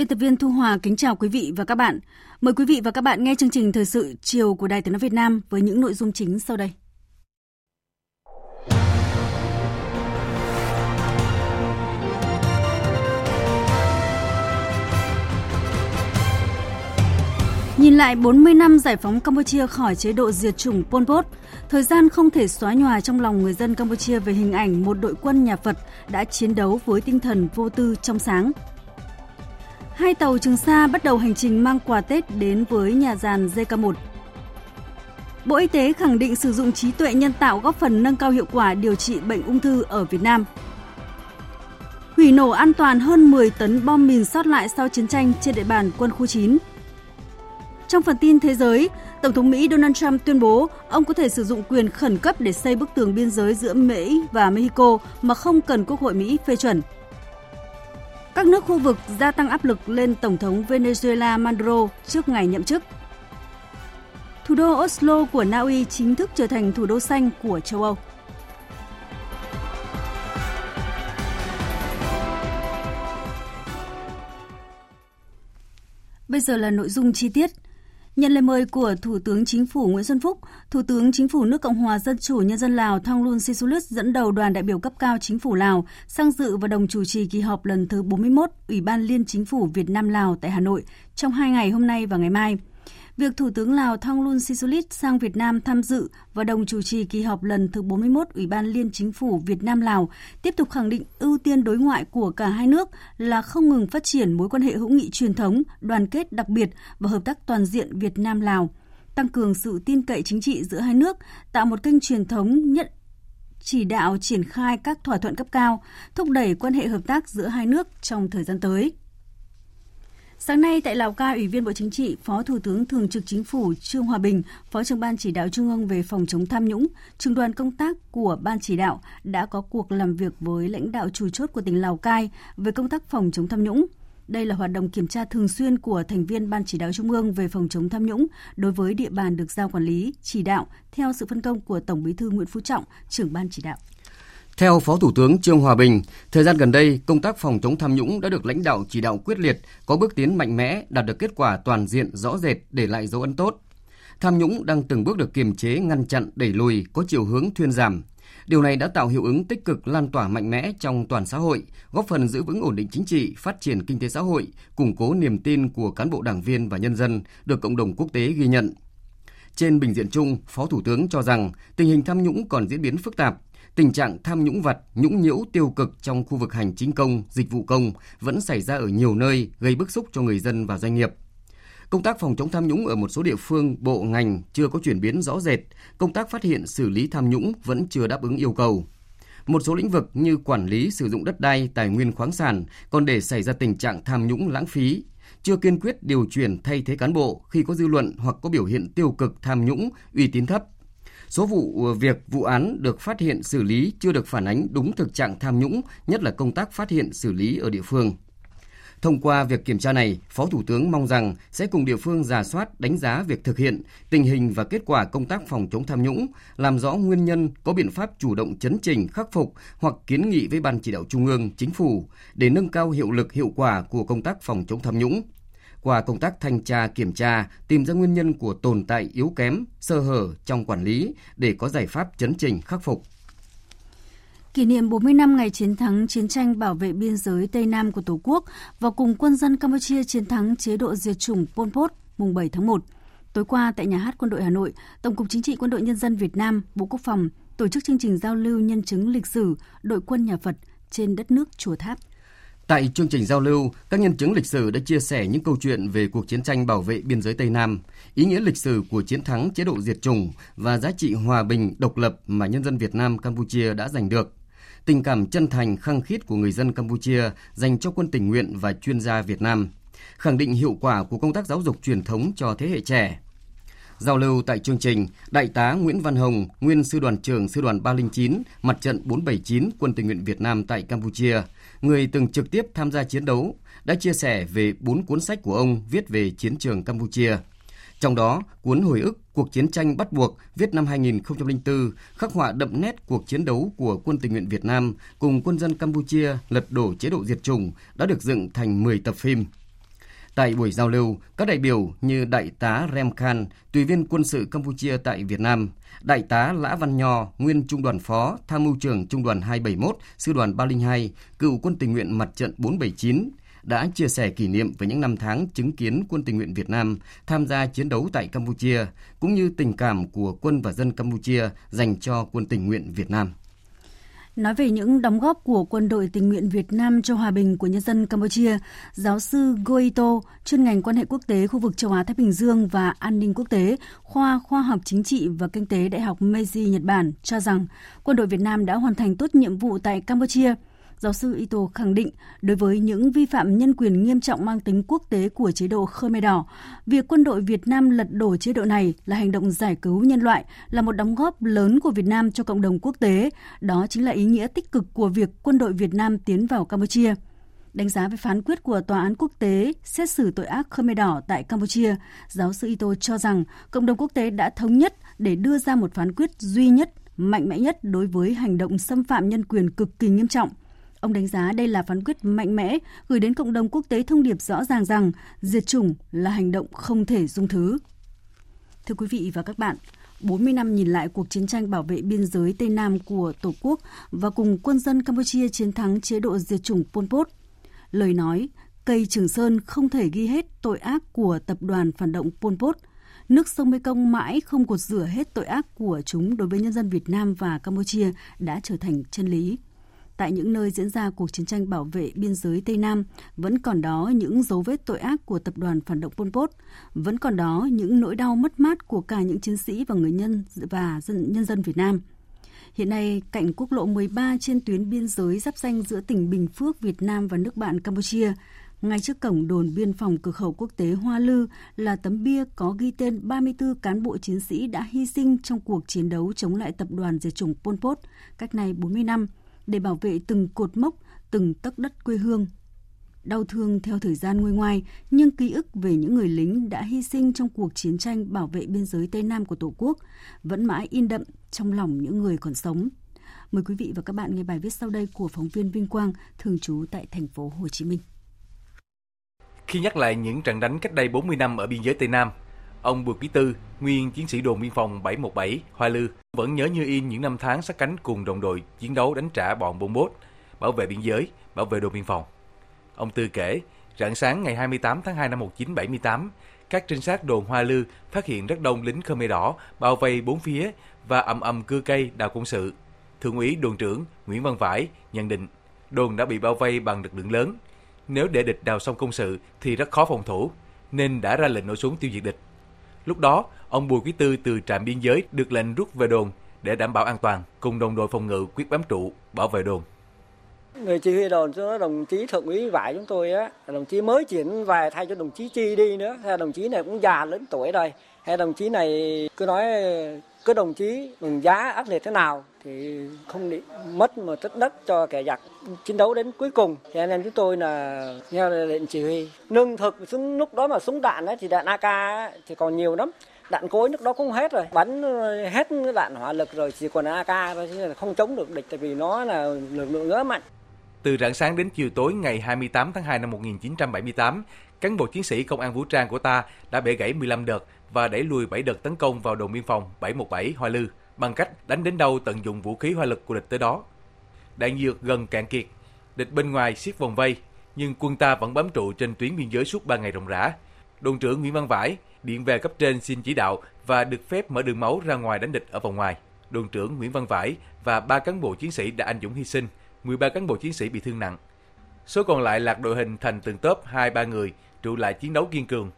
Biên tập viên Thu Hòa kính chào quý vị và các bạn. Mời quý vị và các bạn nghe chương trình thời sự chiều của Đài Tiếng nói Việt Nam với những nội dung chính sau đây. Nhìn lại 40 năm giải phóng Campuchia khỏi chế độ diệt chủng Pol Pot, thời gian không thể xóa nhòa trong lòng người dân Campuchia về hình ảnh một đội quân nhà Phật đã chiến đấu với tinh thần vô tư trong sáng, Hai tàu Trường Sa bắt đầu hành trình mang quà Tết đến với nhà giàn JK1. Bộ Y tế khẳng định sử dụng trí tuệ nhân tạo góp phần nâng cao hiệu quả điều trị bệnh ung thư ở Việt Nam. Hủy nổ an toàn hơn 10 tấn bom mìn sót lại sau chiến tranh trên địa bàn quân khu 9. Trong phần tin thế giới, Tổng thống Mỹ Donald Trump tuyên bố ông có thể sử dụng quyền khẩn cấp để xây bức tường biên giới giữa Mỹ và Mexico mà không cần Quốc hội Mỹ phê chuẩn. Các nước khu vực gia tăng áp lực lên Tổng thống Venezuela Maduro trước ngày nhậm chức. Thủ đô Oslo của Na Uy chính thức trở thành thủ đô xanh của châu Âu. Bây giờ là nội dung chi tiết. Nhận lời mời của Thủ tướng Chính phủ Nguyễn Xuân Phúc, Thủ tướng Chính phủ nước Cộng hòa Dân chủ Nhân dân Lào Thongloun Sisoulith dẫn đầu đoàn đại biểu cấp cao Chính phủ Lào sang dự và đồng chủ trì kỳ họp lần thứ 41 Ủy ban Liên Chính phủ Việt Nam Lào tại Hà Nội trong hai ngày hôm nay và ngày mai – Việc Thủ tướng Lào Thongloun Sisoulith sang Việt Nam tham dự và đồng chủ trì kỳ họp lần thứ 41 Ủy ban Liên Chính phủ Việt Nam Lào tiếp tục khẳng định ưu tiên đối ngoại của cả hai nước là không ngừng phát triển mối quan hệ hữu nghị truyền thống, đoàn kết đặc biệt và hợp tác toàn diện Việt Nam Lào, tăng cường sự tin cậy chính trị giữa hai nước, tạo một kênh truyền thống nhận chỉ đạo triển khai các thỏa thuận cấp cao, thúc đẩy quan hệ hợp tác giữa hai nước trong thời gian tới. Sáng nay tại Lào Cai, Ủy viên Bộ Chính trị, Phó Thủ tướng Thường trực Chính phủ Trương Hòa Bình, Phó trưởng ban chỉ đạo Trung ương về phòng chống tham nhũng, trường đoàn công tác của ban chỉ đạo đã có cuộc làm việc với lãnh đạo chủ chốt của tỉnh Lào Cai về công tác phòng chống tham nhũng. Đây là hoạt động kiểm tra thường xuyên của thành viên Ban chỉ đạo Trung ương về phòng chống tham nhũng đối với địa bàn được giao quản lý, chỉ đạo theo sự phân công của Tổng Bí thư Nguyễn Phú Trọng, trưởng ban chỉ đạo. Theo Phó Thủ tướng Trương Hòa Bình, thời gian gần đây, công tác phòng chống tham nhũng đã được lãnh đạo chỉ đạo quyết liệt, có bước tiến mạnh mẽ, đạt được kết quả toàn diện rõ rệt để lại dấu ấn tốt. Tham nhũng đang từng bước được kiềm chế, ngăn chặn, đẩy lùi, có chiều hướng thuyên giảm. Điều này đã tạo hiệu ứng tích cực lan tỏa mạnh mẽ trong toàn xã hội, góp phần giữ vững ổn định chính trị, phát triển kinh tế xã hội, củng cố niềm tin của cán bộ đảng viên và nhân dân, được cộng đồng quốc tế ghi nhận. Trên bình diện chung, Phó Thủ tướng cho rằng tình hình tham nhũng còn diễn biến phức tạp, tình trạng tham nhũng vật, nhũng nhiễu tiêu cực trong khu vực hành chính công, dịch vụ công vẫn xảy ra ở nhiều nơi, gây bức xúc cho người dân và doanh nghiệp. Công tác phòng chống tham nhũng ở một số địa phương, bộ ngành chưa có chuyển biến rõ rệt, công tác phát hiện xử lý tham nhũng vẫn chưa đáp ứng yêu cầu. Một số lĩnh vực như quản lý sử dụng đất đai, tài nguyên khoáng sản còn để xảy ra tình trạng tham nhũng lãng phí, chưa kiên quyết điều chuyển thay thế cán bộ khi có dư luận hoặc có biểu hiện tiêu cực tham nhũng, uy tín thấp, Số vụ ờ, việc vụ án được phát hiện xử lý chưa được phản ánh đúng thực trạng tham nhũng, nhất là công tác phát hiện xử lý ở địa phương. Thông qua việc kiểm tra này, Phó Thủ tướng mong rằng sẽ cùng địa phương giả soát, đánh giá việc thực hiện, tình hình và kết quả công tác phòng chống tham nhũng, làm rõ nguyên nhân, có biện pháp chủ động chấn trình, khắc phục hoặc kiến nghị với Ban chỉ đạo Trung ương, Chính phủ để nâng cao hiệu lực hiệu quả của công tác phòng chống tham nhũng qua công tác thanh tra kiểm tra, tìm ra nguyên nhân của tồn tại yếu kém, sơ hở trong quản lý để có giải pháp chấn chỉnh khắc phục. Kỷ niệm 40 năm ngày chiến thắng chiến tranh bảo vệ biên giới Tây Nam của Tổ quốc và cùng quân dân Campuchia chiến thắng chế độ diệt chủng Pol Pot mùng 7 tháng 1. Tối qua tại Nhà hát Quân đội Hà Nội, Tổng cục Chính trị Quân đội Nhân dân Việt Nam, Bộ Quốc phòng tổ chức chương trình giao lưu nhân chứng lịch sử đội quân nhà Phật trên đất nước Chùa Tháp. Tại chương trình giao lưu, các nhân chứng lịch sử đã chia sẻ những câu chuyện về cuộc chiến tranh bảo vệ biên giới Tây Nam, ý nghĩa lịch sử của chiến thắng chế độ diệt chủng và giá trị hòa bình, độc lập mà nhân dân Việt Nam Campuchia đã giành được. Tình cảm chân thành khăng khít của người dân Campuchia dành cho quân tình nguyện và chuyên gia Việt Nam, khẳng định hiệu quả của công tác giáo dục truyền thống cho thế hệ trẻ. Giao lưu tại chương trình, Đại tá Nguyễn Văn Hồng, nguyên sư đoàn trưởng sư đoàn 309, mặt trận 479 quân tình nguyện Việt Nam tại Campuchia, người từng trực tiếp tham gia chiến đấu, đã chia sẻ về bốn cuốn sách của ông viết về chiến trường Campuchia. Trong đó, cuốn hồi ức cuộc chiến tranh bắt buộc viết năm 2004 khắc họa đậm nét cuộc chiến đấu của quân tình nguyện Việt Nam cùng quân dân Campuchia lật đổ chế độ diệt chủng đã được dựng thành 10 tập phim. Tại buổi giao lưu, các đại biểu như Đại tá Rem Khan, tùy viên quân sự Campuchia tại Việt Nam, Đại tá Lã Văn Nho, nguyên trung đoàn phó, tham mưu trưởng trung đoàn 271, sư đoàn 302, cựu quân tình nguyện mặt trận 479, đã chia sẻ kỷ niệm về những năm tháng chứng kiến quân tình nguyện Việt Nam tham gia chiến đấu tại Campuchia, cũng như tình cảm của quân và dân Campuchia dành cho quân tình nguyện Việt Nam. Nói về những đóng góp của quân đội tình nguyện Việt Nam cho hòa bình của nhân dân Campuchia, giáo sư Goito, chuyên ngành quan hệ quốc tế khu vực châu Á Thái Bình Dương và an ninh quốc tế, khoa khoa học chính trị và kinh tế Đại học Meiji Nhật Bản cho rằng quân đội Việt Nam đã hoàn thành tốt nhiệm vụ tại Campuchia – Giáo sư Ito khẳng định đối với những vi phạm nhân quyền nghiêm trọng mang tính quốc tế của chế độ Khmer Đỏ, việc quân đội Việt Nam lật đổ chế độ này là hành động giải cứu nhân loại, là một đóng góp lớn của Việt Nam cho cộng đồng quốc tế. Đó chính là ý nghĩa tích cực của việc quân đội Việt Nam tiến vào Campuchia. Đánh giá về phán quyết của Tòa án quốc tế xét xử tội ác Khmer Đỏ tại Campuchia, giáo sư Ito cho rằng cộng đồng quốc tế đã thống nhất để đưa ra một phán quyết duy nhất, mạnh mẽ nhất đối với hành động xâm phạm nhân quyền cực kỳ nghiêm trọng – Ông đánh giá đây là phán quyết mạnh mẽ gửi đến cộng đồng quốc tế thông điệp rõ ràng rằng diệt chủng là hành động không thể dung thứ. Thưa quý vị và các bạn, 40 năm nhìn lại cuộc chiến tranh bảo vệ biên giới Tây Nam của Tổ quốc và cùng quân dân Campuchia chiến thắng chế độ diệt chủng Pol Pot. Lời nói, cây Trường Sơn không thể ghi hết tội ác của tập đoàn phản động Pol Pot. Nước sông Mekong mãi không cột rửa hết tội ác của chúng đối với nhân dân Việt Nam và Campuchia đã trở thành chân lý tại những nơi diễn ra cuộc chiến tranh bảo vệ biên giới Tây Nam, vẫn còn đó những dấu vết tội ác của tập đoàn phản động Pol Pot, vẫn còn đó những nỗi đau mất mát của cả những chiến sĩ và người nhân và dân, nhân dân Việt Nam. Hiện nay, cạnh quốc lộ 13 trên tuyến biên giới giáp danh giữa tỉnh Bình Phước, Việt Nam và nước bạn Campuchia, ngay trước cổng đồn biên phòng cửa khẩu quốc tế Hoa Lư là tấm bia có ghi tên 34 cán bộ chiến sĩ đã hy sinh trong cuộc chiến đấu chống lại tập đoàn diệt chủng Pol Pot cách nay 40 năm – để bảo vệ từng cột mốc, từng tấc đất quê hương. Đau thương theo thời gian nguôi ngoai, nhưng ký ức về những người lính đã hy sinh trong cuộc chiến tranh bảo vệ biên giới Tây Nam của Tổ quốc vẫn mãi in đậm trong lòng những người còn sống. Mời quý vị và các bạn nghe bài viết sau đây của phóng viên Vinh Quang, thường trú tại thành phố Hồ Chí Minh. Khi nhắc lại những trận đánh cách đây 40 năm ở biên giới Tây Nam, Ông Bùi Quý Tư, nguyên chiến sĩ đồn biên phòng 717 Hoa Lư, vẫn nhớ như in những năm tháng sát cánh cùng đồng đội chiến đấu đánh trả bọn bom bốt, bảo vệ biên giới, bảo vệ đồn biên phòng. Ông Tư kể, rạng sáng ngày 28 tháng 2 năm 1978, các trinh sát đồn Hoa Lư phát hiện rất đông lính Khmer Đỏ bao vây bốn phía và ầm ầm cưa cây đào công sự. Thượng úy đồn trưởng Nguyễn Văn Vải nhận định đồn đã bị bao vây bằng lực lượng lớn. Nếu để địch đào xong công sự thì rất khó phòng thủ, nên đã ra lệnh nổ súng tiêu diệt địch. Lúc đó, ông Bùi Quý Tư từ trạm biên giới được lệnh rút về đồn để đảm bảo an toàn, cùng đồng đội phòng ngự quyết bám trụ, bảo vệ đồn. Người chỉ huy đồn cho đồng chí thượng úy vải chúng tôi á, đồng chí mới chuyển về thay cho đồng chí Chi đi nữa. Hay đồng chí này cũng già lớn tuổi rồi. Hay đồng chí này cứ nói cứ đồng chí mình giá ác liệt thế nào thì không bị mất một tất đất cho kẻ giặc chiến đấu đến cuối cùng. Cho nên chúng tôi là theo lệnh chỉ huy. Nương thực súng lúc đó mà súng đạn ấy, thì đạn AK ấy, thì còn nhiều lắm. Đạn cối lúc đó cũng hết rồi. Bắn ờ, hết đạn hỏa lực rồi chỉ còn AK thôi chứ không chống được địch tại vì nó là lực lượng rất mạnh. Từ rạng sáng đến chiều tối ngày 28 tháng 2 năm 1978, cán bộ chiến sĩ công an vũ trang của ta đã bẻ gãy 15 đợt và đẩy lùi 7 đợt tấn công vào đồn biên phòng 717 Hoa Lư bằng cách đánh đến đâu tận dụng vũ khí hỏa lực của địch tới đó. Đạn dược gần cạn kiệt, địch bên ngoài siết vòng vây, nhưng quân ta vẫn bám trụ trên tuyến biên giới suốt 3 ngày ròng rã. Đồn trưởng Nguyễn Văn Vải điện về cấp trên xin chỉ đạo và được phép mở đường máu ra ngoài đánh địch ở vòng ngoài. Đồn trưởng Nguyễn Văn Vải và ba cán bộ chiến sĩ đã anh dũng hy sinh 13 cán bộ chiến sĩ bị thương nặng. Số còn lại lạc đội hình thành từng tớp 2-3 người, trụ lại chiến đấu kiên cường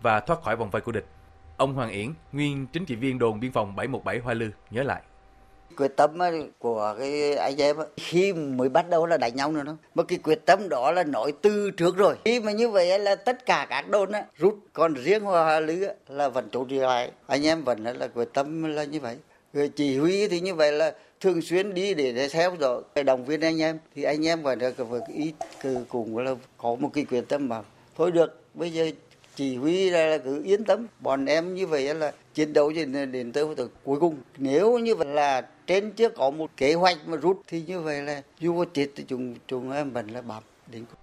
và thoát khỏi vòng vây của địch. Ông Hoàng Yển, nguyên chính trị viên đồn biên phòng 717 Hoa Lư nhớ lại. Quyết tâm của cái anh em khi mới bắt đầu là đánh nhau nữa đó. Mà cái quyết tâm đó là nói từ trước rồi. Khi mà như vậy là tất cả các đồn á, rút còn riêng hoa lư là vẫn trụ trì lại. Anh em vẫn là quyết tâm là như vậy. Người chỉ huy thì như vậy là thường xuyên đi để, để theo dõi động viên anh em. Thì anh em vẫn là ý cùng là có một cái quyết tâm mà thôi được bây giờ chỉ huy là, là cứ yên tâm bọn em như vậy là chiến đấu đến, đến tới cuối cùng nếu như vậy là trên chưa có một kế hoạch mà rút thì như vậy là dù có chết thì chúng chúng em vẫn là bám đến cùng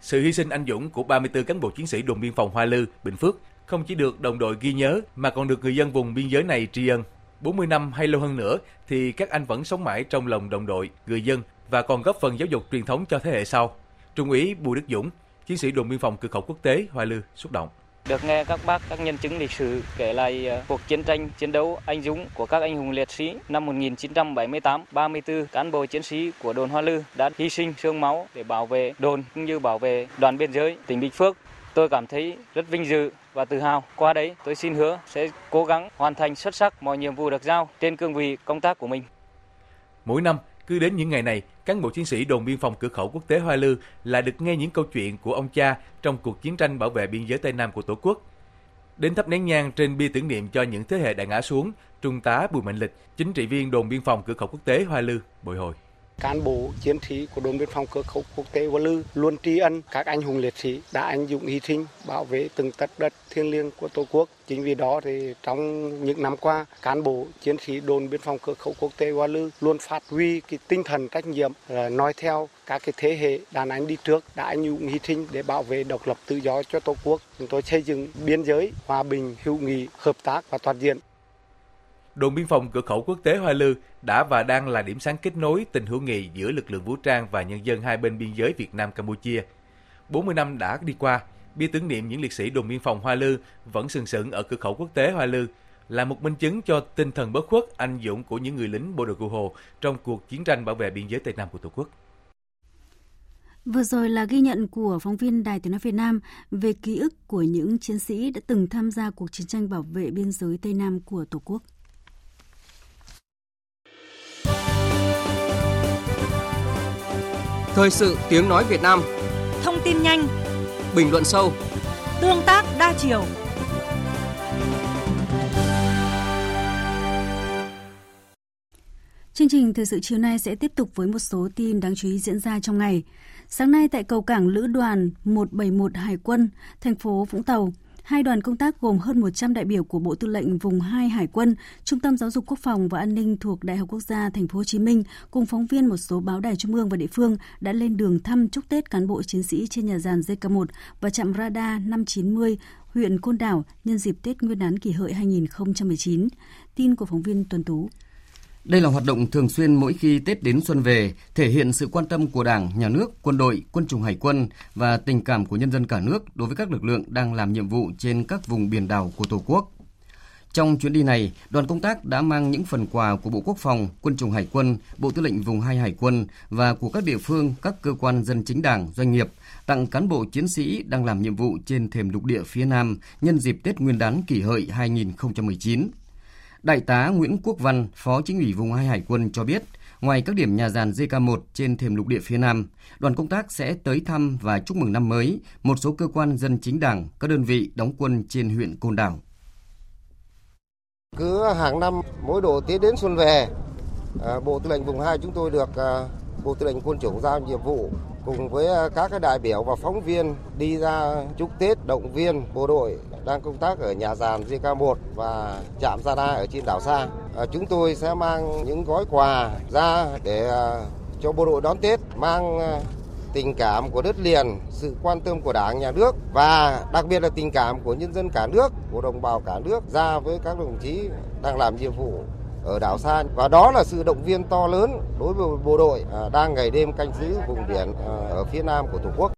sự hy sinh anh dũng của 34 cán bộ chiến sĩ đồn biên phòng Hoa Lư, Bình Phước không chỉ được đồng đội ghi nhớ mà còn được người dân vùng biên giới này tri ân. 40 năm hay lâu hơn nữa thì các anh vẫn sống mãi trong lòng đồng đội, người dân và còn góp phần giáo dục truyền thống cho thế hệ sau. Trung úy Bùi Đức Dũng, chiến sĩ đồn biên phòng cửa khẩu quốc tế Hoa Lư xúc động. Được nghe các bác, các nhân chứng lịch sử kể lại ờ, cuộc chiến tranh, chiến đấu anh dũng của các anh hùng liệt sĩ năm 1978, 34 cán bộ chiến sĩ của đồn Hoa Lư đã hy sinh xương máu để bảo vệ đồn cũng như bảo vệ đoàn biên giới tỉnh Bình Phước. Tôi cảm thấy rất vinh dự và tự hào. Qua đấy, tôi xin hứa sẽ cố gắng hoàn thành xuất sắc mọi nhiệm vụ được giao trên cương vị công tác của mình. Mỗi năm, cứ đến những ngày này, cán bộ chiến sĩ đồn biên phòng cửa khẩu quốc tế Hoa Lư lại được nghe những câu chuyện của ông cha trong cuộc chiến tranh bảo vệ biên giới Tây Nam của Tổ quốc. Đến thắp nén nhang trên bia tưởng niệm cho những thế hệ đã ngã xuống, Trung tá Bùi Mạnh Lịch, chính trị viên đồn biên phòng cửa khẩu quốc tế Hoa Lư, bồi hồi cán bộ chiến sĩ của đồn biên phòng cửa khẩu quốc tế Hoa Lư luôn tri ân các anh hùng liệt sĩ đã anh dũng hy sinh bảo vệ từng tấc đất thiêng liêng của Tổ quốc. Chính vì đó thì trong những năm qua, cán bộ chiến sĩ đồn biên phòng cửa khẩu quốc tế Hoa Lư luôn phát huy cái tinh thần trách nhiệm ờ, nói theo các cái thế hệ đàn anh đi trước đã anh dũng hy sinh để bảo vệ độc lập tự do cho Tổ quốc. Chúng tôi xây dựng biên giới hòa bình, hữu nghị, hợp tác và toàn diện đồn biên phòng cửa khẩu quốc tế Hoa Lư đã và đang là điểm sáng kết nối tình hữu nghị giữa lực lượng vũ trang và nhân dân hai bên biên giới Việt Nam Campuchia. 40 năm đã đi qua, bia tưởng niệm những liệt sĩ đồn biên phòng Hoa Lư vẫn sừng sững ở cửa khẩu quốc tế Hoa Lư là một minh chứng cho tinh thần bất khuất anh dũng của những người lính bộ đội cụ Hồ trong cuộc chiến tranh bảo vệ biên giới Tây Nam của Tổ quốc. Vừa rồi là ghi nhận của phóng viên Đài Tiếng Nói Việt Nam về ký ức của những chiến sĩ đã từng tham gia cuộc chiến tranh bảo vệ biên giới Tây Nam của Tổ quốc. Thời sự tiếng nói Việt Nam. Thông tin nhanh. Bình luận sâu. Tương tác đa chiều. Chương trình thời sự chiều nay sẽ tiếp tục với một số tin đáng chú ý diễn ra trong ngày. Sáng nay tại cầu cảng Lữ đoàn 171 Hải quân, thành phố Vũng Tàu, Hai đoàn công tác gồm hơn 100 đại biểu của Bộ Tư lệnh Vùng 2 Hải quân, Trung tâm Giáo dục Quốc phòng và An ninh thuộc Đại học Quốc gia Thành phố Hồ Chí Minh cùng phóng viên một số báo đài trung ương và địa phương đã lên đường thăm chúc Tết cán bộ chiến sĩ trên nhà giàn JK1 và trạm radar 590 huyện Côn Đảo nhân dịp Tết Nguyên đán kỷ hợi 2019. Tin của phóng viên Tuần Tú. Đây là hoạt động thường xuyên mỗi khi Tết đến xuân về, thể hiện sự quan tâm của Đảng, Nhà nước, quân đội, quân chủng hải quân và tình cảm của nhân dân cả nước đối với các lực lượng đang làm nhiệm vụ trên các vùng biển đảo của Tổ quốc. Trong chuyến đi này, đoàn công tác đã mang những phần quà của Bộ Quốc phòng, Quân chủng Hải quân, Bộ Tư lệnh Vùng 2 Hải quân và của các địa phương, các cơ quan dân chính đảng, doanh nghiệp tặng cán bộ chiến sĩ đang làm nhiệm vụ trên thềm lục địa phía Nam nhân dịp Tết Nguyên đán kỷ hợi 2019. Đại tá Nguyễn Quốc Văn, Phó Chính ủy vùng 2 Hải quân cho biết, ngoài các điểm nhà giàn JK1 trên thềm lục địa phía Nam, đoàn công tác sẽ tới thăm và chúc mừng năm mới một số cơ quan dân chính đảng, các đơn vị đóng quân trên huyện Côn Đảo. Cứ hàng năm mỗi độ Tết đến xuân về, à, Bộ Tư lệnh vùng 2 chúng tôi được à, Bộ Tư lệnh Quân chủng giao nhiệm vụ cùng với à, các đại biểu và phóng viên đi ra chúc Tết động viên bộ đội đang công tác ở nhà giàn JK1 và trạm radar ở trên đảo Sa. À, chúng tôi sẽ mang những gói quà ra để à, cho bộ đội đón Tết, mang à, tình cảm của đất liền, sự quan tâm của Đảng, Nhà nước và đặc biệt là tình cảm của nhân dân cả nước, của đồng bào cả nước ra với các đồng chí đang làm nhiệm vụ ở đảo Sa và đó là sự động viên to lớn đối với bộ đội đang ngày đêm canh giữ vùng biển ở phía nam của Tổ quốc.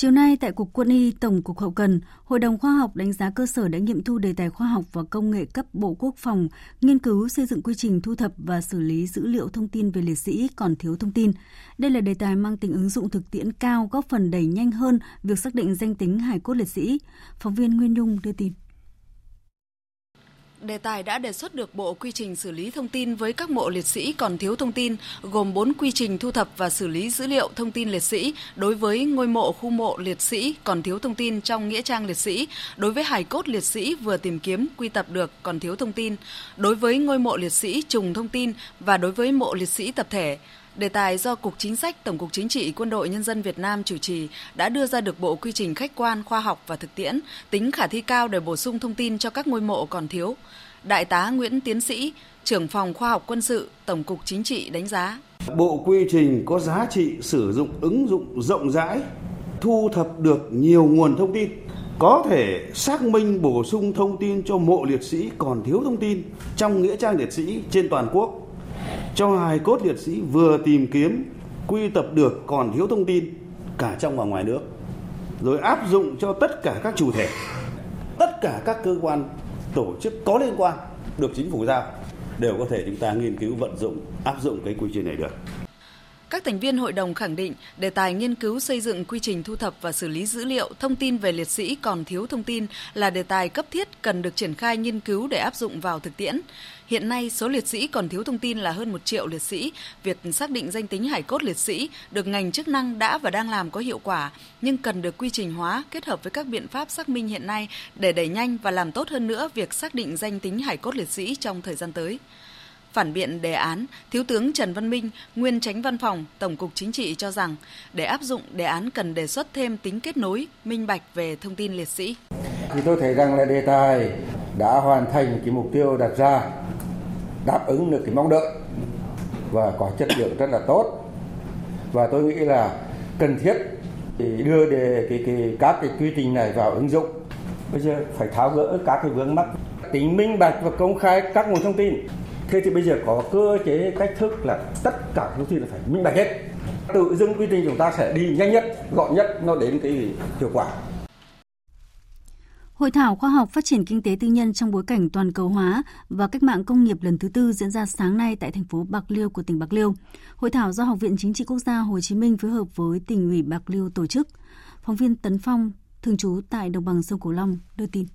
Chiều nay tại Cục Quân y Tổng cục Hậu cần, Hội đồng khoa học đánh giá cơ sở đã nghiệm thu đề tài khoa học và công nghệ cấp Bộ Quốc phòng, nghiên cứu xây dựng quy trình thu thập và xử lý dữ liệu thông tin về liệt sĩ còn thiếu thông tin. Đây là đề tài mang tính ứng dụng thực tiễn cao, góp phần đẩy nhanh hơn việc xác định danh tính hải cốt liệt sĩ. Phóng viên Nguyên Nhung đưa tin. Đề tài đã đề xuất được bộ quy trình xử lý thông tin với các mộ liệt sĩ còn thiếu thông tin, gồm 4 quy trình thu thập và xử lý dữ liệu thông tin liệt sĩ đối với ngôi mộ khu mộ liệt sĩ còn thiếu thông tin trong nghĩa trang liệt sĩ, đối với hài cốt liệt sĩ vừa tìm kiếm quy tập được còn thiếu thông tin, đối với ngôi mộ liệt sĩ trùng thông tin và đối với mộ liệt sĩ tập thể. Đề tài do Cục Chính sách Tổng cục Chính trị Quân đội Nhân dân Việt Nam chủ trì đã đưa ra được bộ quy trình khách quan, khoa học và thực tiễn, tính khả thi cao để bổ sung thông tin cho các ngôi mộ còn thiếu. Đại tá Nguyễn Tiến Sĩ, trưởng phòng khoa học quân sự, Tổng cục Chính trị đánh giá. Bộ quy trình có giá trị sử dụng ứng dụng rộng rãi, thu thập được nhiều nguồn thông tin, có thể xác minh bổ sung thông tin cho mộ liệt sĩ còn thiếu thông tin trong nghĩa trang liệt sĩ trên toàn quốc cho hài cốt liệt sĩ vừa tìm kiếm, quy tập được còn thiếu thông tin cả trong và ngoài nước. Rồi áp dụng cho tất cả các chủ thể, tất cả các cơ quan, tổ chức có liên quan, được chính phủ giao, đều có thể chúng ta nghiên cứu, vận dụng, áp dụng cái quy trình này được các thành viên hội đồng khẳng định đề tài nghiên cứu xây dựng quy trình thu thập và xử lý dữ liệu thông tin về liệt sĩ còn thiếu thông tin là đề tài cấp thiết cần được triển khai nghiên cứu để áp dụng vào thực tiễn. Hiện nay, số liệt sĩ còn thiếu thông tin là hơn 1 triệu liệt sĩ. Việc xác định danh tính hải cốt liệt sĩ được ngành chức năng đã và đang làm có hiệu quả, nhưng cần được quy trình hóa kết hợp với các biện pháp xác minh hiện nay để đẩy nhanh và làm tốt hơn nữa việc xác định danh tính hải cốt liệt sĩ trong thời gian tới. Phản biện đề án, Thiếu tướng Trần Văn Minh, nguyên tránh văn phòng Tổng cục Chính trị cho rằng để áp dụng đề án cần đề xuất thêm tính kết nối, minh bạch về thông tin liệt sĩ. Thì tôi thấy rằng là đề tài đã hoàn thành cái mục tiêu đặt ra, đáp ứng được cái mong đợi và có chất lượng rất là tốt. Và tôi nghĩ là cần thiết thì đưa đề cái, cái, các cái quy trình này vào ứng dụng. Bây giờ phải tháo gỡ các cái vướng mắc tính minh bạch và công khai các nguồn thông tin thế thì bây giờ có cơ chế cách thức là tất cả thông tin là phải minh bạch hết tự dưng quy trình chúng ta sẽ đi nhanh nhất gọn nhất nó đến cái hiệu quả Hội thảo khoa học phát triển kinh tế tư nhân trong bối cảnh toàn cầu hóa và cách mạng công nghiệp lần thứ tư diễn ra sáng nay tại thành phố Bạc Liêu của tỉnh Bạc Liêu. Hội thảo do Học viện Chính trị Quốc gia Hồ Chí Minh phối hợp với tỉnh ủy Bạc Liêu tổ chức. Phóng viên Tấn Phong, thường trú tại đồng bằng sông Cửu Long đưa tin.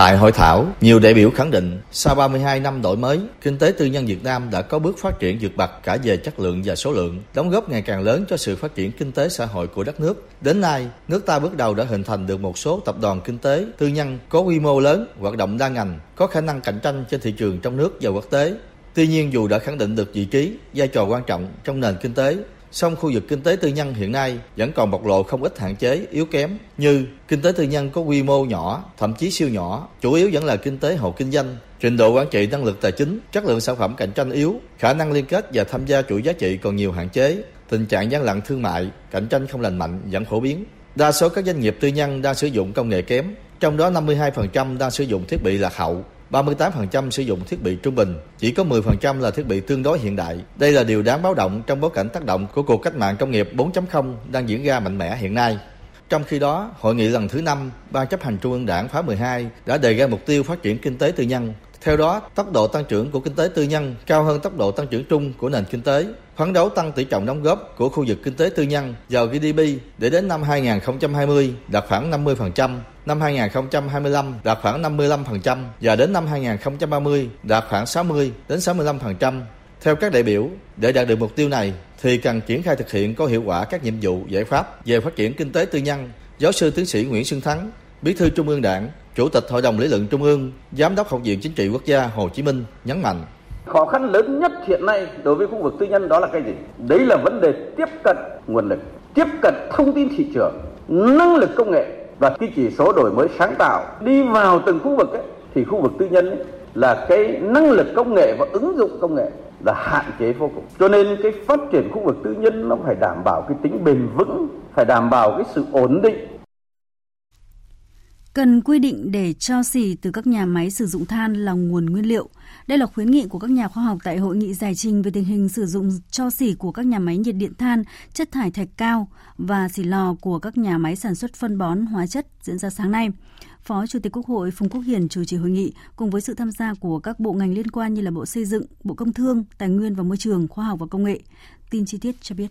Tại hội thảo, nhiều đại biểu khẳng định sau 32 năm đổi mới, kinh tế tư nhân Việt Nam đã có bước phát triển vượt bậc cả về chất lượng và số lượng, đóng góp ngày càng lớn cho sự phát triển kinh tế xã hội của đất nước. Đến nay, nước ta bước đầu đã hình thành được một số tập đoàn kinh tế tư nhân có quy mô lớn, hoạt động đa ngành, có khả năng cạnh tranh trên thị trường trong nước và quốc tế. Tuy nhiên dù đã khẳng định được vị trí, vai trò quan trọng trong nền kinh tế, song khu vực kinh tế tư nhân hiện nay vẫn còn bộc lộ không ít hạn chế yếu kém như kinh tế tư nhân có quy mô nhỏ, thậm chí siêu nhỏ, chủ yếu vẫn là kinh tế hộ kinh doanh, trình độ quản trị năng lực tài chính, chất lượng sản phẩm cạnh tranh yếu, khả năng liên kết và tham gia chuỗi giá trị còn nhiều hạn chế, tình trạng gian lận thương mại, cạnh tranh không lành mạnh vẫn phổ biến. Đa số các doanh nghiệp tư nhân đang sử dụng công nghệ kém, trong đó 52% đang sử dụng thiết bị lạc hậu, 38% sử dụng thiết bị trung bình, chỉ có 10% là thiết bị tương đối hiện đại. Đây là điều đáng báo động trong bối cảnh tác động của cuộc cách mạng công nghiệp 4.0 đang diễn ra mạnh mẽ hiện nay. Trong khi đó, hội nghị lần thứ 5, Ban chấp hành Trung ương Đảng khóa 12 đã đề ra mục tiêu phát triển kinh tế tư nhân. Theo đó, tốc độ tăng trưởng của kinh tế tư nhân cao hơn tốc độ tăng trưởng chung của nền kinh tế, phấn đấu tăng tỷ trọng đóng góp của khu vực kinh tế tư nhân vào GDP để đến năm 2020 đạt khoảng 50%, năm 2025 đạt khoảng 55% và đến năm 2030 đạt khoảng 60 đến 65%. Theo các đại biểu, để đạt được mục tiêu này thì cần triển khai thực hiện có hiệu quả các nhiệm vụ giải pháp về phát triển kinh tế tư nhân. Giáo sư tiến sĩ Nguyễn Xuân Thắng, Bí thư Trung ương Đảng, Chủ tịch Hội đồng Lý luận Trung ương, Giám đốc Học viện Chính trị Quốc gia Hồ Chí Minh nhấn mạnh khó khăn lớn nhất hiện nay đối với khu vực tư nhân đó là cái gì? Đấy là vấn đề tiếp cận nguồn lực tiếp cận thông tin thị trường năng lực công nghệ và cái chỉ số đổi mới sáng tạo. Đi vào từng khu vực ấy, thì khu vực tư nhân ấy, là cái năng lực công nghệ và ứng dụng công nghệ là hạn chế vô cùng. Cho nên cái phát triển khu vực tư nhân nó phải đảm bảo cái tính bền vững phải đảm bảo cái sự ổn định Cần quy định để cho xỉ từ các nhà máy sử dụng than là nguồn nguyên liệu. Đây là khuyến nghị của các nhà khoa học tại hội nghị giải trình về tình hình sử dụng cho xỉ của các nhà máy nhiệt điện than, chất thải thạch cao và xỉ lò của các nhà máy sản xuất phân bón hóa chất diễn ra sáng nay. Phó Chủ tịch Quốc hội Phùng Quốc Hiển chủ trì hội nghị cùng với sự tham gia của các bộ ngành liên quan như là Bộ Xây dựng, Bộ Công Thương, Tài nguyên và Môi trường, Khoa học và Công nghệ. Tin chi tiết cho biết.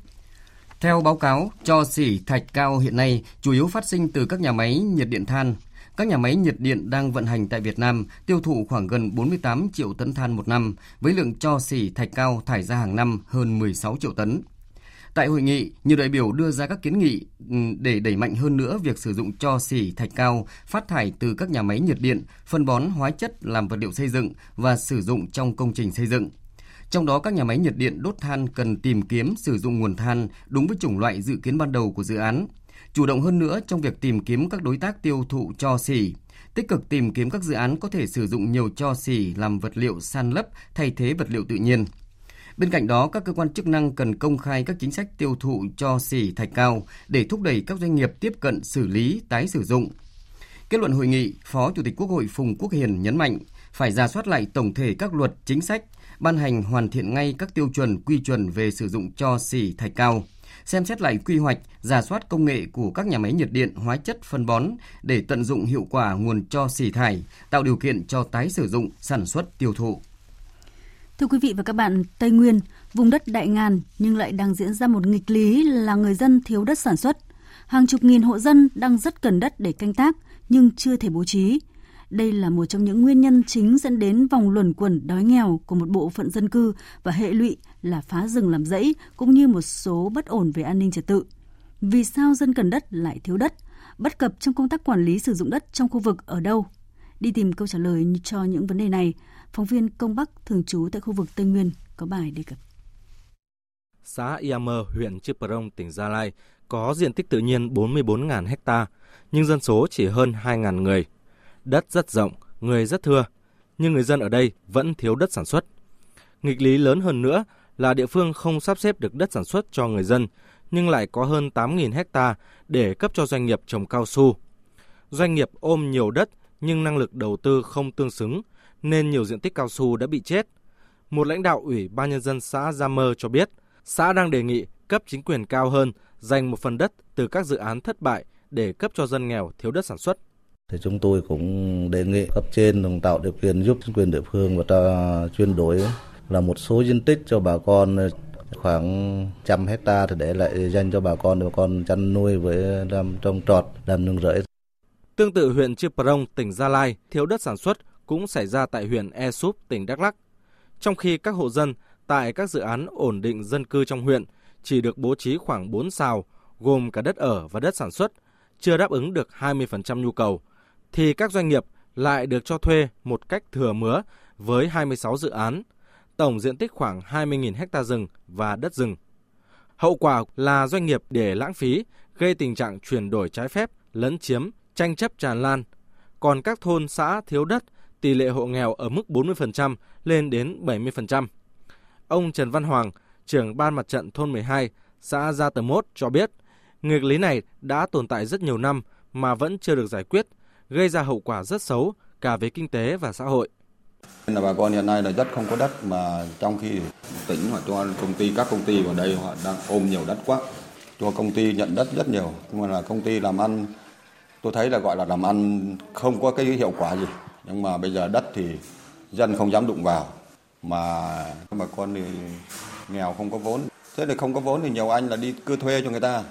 Theo báo cáo, cho xỉ thạch cao hiện nay chủ yếu phát sinh từ các nhà máy nhiệt điện than. Các nhà máy nhiệt điện đang vận hành tại Việt Nam tiêu thụ khoảng gần 48 triệu tấn than một năm, với lượng cho xỉ thạch cao thải ra hàng năm hơn 16 triệu tấn. Tại hội nghị, nhiều đại biểu đưa ra các kiến nghị để đẩy mạnh hơn nữa việc sử dụng cho xỉ thạch cao phát thải từ các nhà máy nhiệt điện, phân bón hóa chất làm vật liệu xây dựng và sử dụng trong công trình xây dựng. Trong đó các nhà máy nhiệt điện đốt than cần tìm kiếm sử dụng nguồn than đúng với chủng loại dự kiến ban đầu của dự án, chủ động hơn nữa trong việc tìm kiếm các đối tác tiêu thụ cho xỉ, tích cực tìm kiếm các dự án có thể sử dụng nhiều cho xỉ làm vật liệu san lấp thay thế vật liệu tự nhiên. Bên cạnh đó, các cơ quan chức năng cần công khai các chính sách tiêu thụ cho xỉ thạch cao để thúc đẩy các doanh nghiệp tiếp cận xử lý, tái sử dụng. Kết luận hội nghị, Phó Chủ tịch Quốc hội Phùng Quốc Hiền nhấn mạnh phải ra soát lại tổng thể các luật, chính sách, ban hành hoàn thiện ngay các tiêu chuẩn, quy chuẩn về sử dụng cho xỉ thạch cao, xem xét lại quy hoạch, giả soát công nghệ của các nhà máy nhiệt điện, hóa chất, phân bón để tận dụng hiệu quả nguồn cho xỉ thải, tạo điều kiện cho tái sử dụng, sản xuất, tiêu thụ. Thưa quý vị và các bạn, Tây Nguyên, vùng đất đại ngàn nhưng lại đang diễn ra một nghịch lý là người dân thiếu đất sản xuất. Hàng chục nghìn hộ dân đang rất cần đất để canh tác nhưng chưa thể bố trí. Đây là một trong những nguyên nhân chính dẫn đến vòng luẩn quẩn đói nghèo của một bộ phận dân cư và hệ lụy là phá rừng làm rẫy cũng như một số bất ổn về an ninh trật tự. Vì sao dân cần đất lại thiếu đất? Bất cập trong công tác quản lý sử dụng đất trong khu vực ở đâu? Đi tìm câu trả lời cho những vấn đề này, phóng viên Công Bắc thường trú tại khu vực Tây Nguyên có bài đề cập. Xã Iammer, huyện Chư Prong, tỉnh Gia Lai có diện tích tự nhiên 44.000 ha, nhưng dân số chỉ hơn 2.000 người. Đất rất rộng, người rất thưa, nhưng người dân ở đây vẫn thiếu đất sản xuất. Nghịch lý lớn hơn nữa là địa phương không sắp xếp được đất sản xuất cho người dân, nhưng lại có hơn 8.000 hecta để cấp cho doanh nghiệp trồng cao su. Doanh nghiệp ôm nhiều đất nhưng năng lực đầu tư không tương xứng, nên nhiều diện tích cao su đã bị chết. Một lãnh đạo Ủy ban Nhân dân xã Gia Mơ cho biết, xã đang đề nghị cấp chính quyền cao hơn dành một phần đất từ các dự án thất bại để cấp cho dân nghèo thiếu đất sản xuất. Thì chúng tôi cũng đề nghị cấp trên đồng tạo điều kiện giúp chính quyền địa phương và ta chuyên đổi là một số diện tích cho bà con ờ, khoảng trăm hecta thì để lại dành cho bà con để bà con chăn nuôi với làm trồng trọt làm nương rẫy Tương tự huyện Chư Prong, tỉnh Gia Lai, thiếu đất sản xuất cũng xảy ra tại huyện E Súp, tỉnh Đắk Lắk. Trong khi các hộ dân tại các dự án ổn định dân cư trong huyện chỉ được bố trí khoảng 4 xào, gồm cả đất ở và đất sản xuất, chưa đáp ứng được 20% nhu cầu, thì các doanh nghiệp lại được cho thuê một cách thừa mứa với 26 dự án, tổng diện tích khoảng 20.000 ha rừng và đất rừng. Hậu quả là doanh nghiệp để lãng phí, gây tình trạng chuyển đổi trái phép, lấn chiếm, tranh chấp tràn lan. Còn các thôn xã thiếu đất, tỷ lệ hộ nghèo ở mức 40% lên đến 70%. Ông Trần Văn Hoàng, trưởng ban mặt trận thôn 12, xã Gia Tờ Mốt cho biết, nghịch lý này đã tồn tại rất nhiều năm mà vẫn chưa được giải quyết, gây ra hậu quả rất xấu cả về kinh tế và xã hội nên Là bà con hiện nay là rất không có đất mà trong khi tỉnh họ cho công ty, các công ty vào đây họ đang ôm nhiều đất quá. Cho công ty nhận đất rất nhiều. Nhưng mà là công ty làm ăn, tôi thấy là gọi là làm ăn không có cái hiệu quả gì. Nhưng mà bây giờ đất thì dân không dám đụng vào. Mà bà con thì nghèo không có vốn. Thế thì không có vốn thì nhiều anh là đi cưa thuê cho người ta.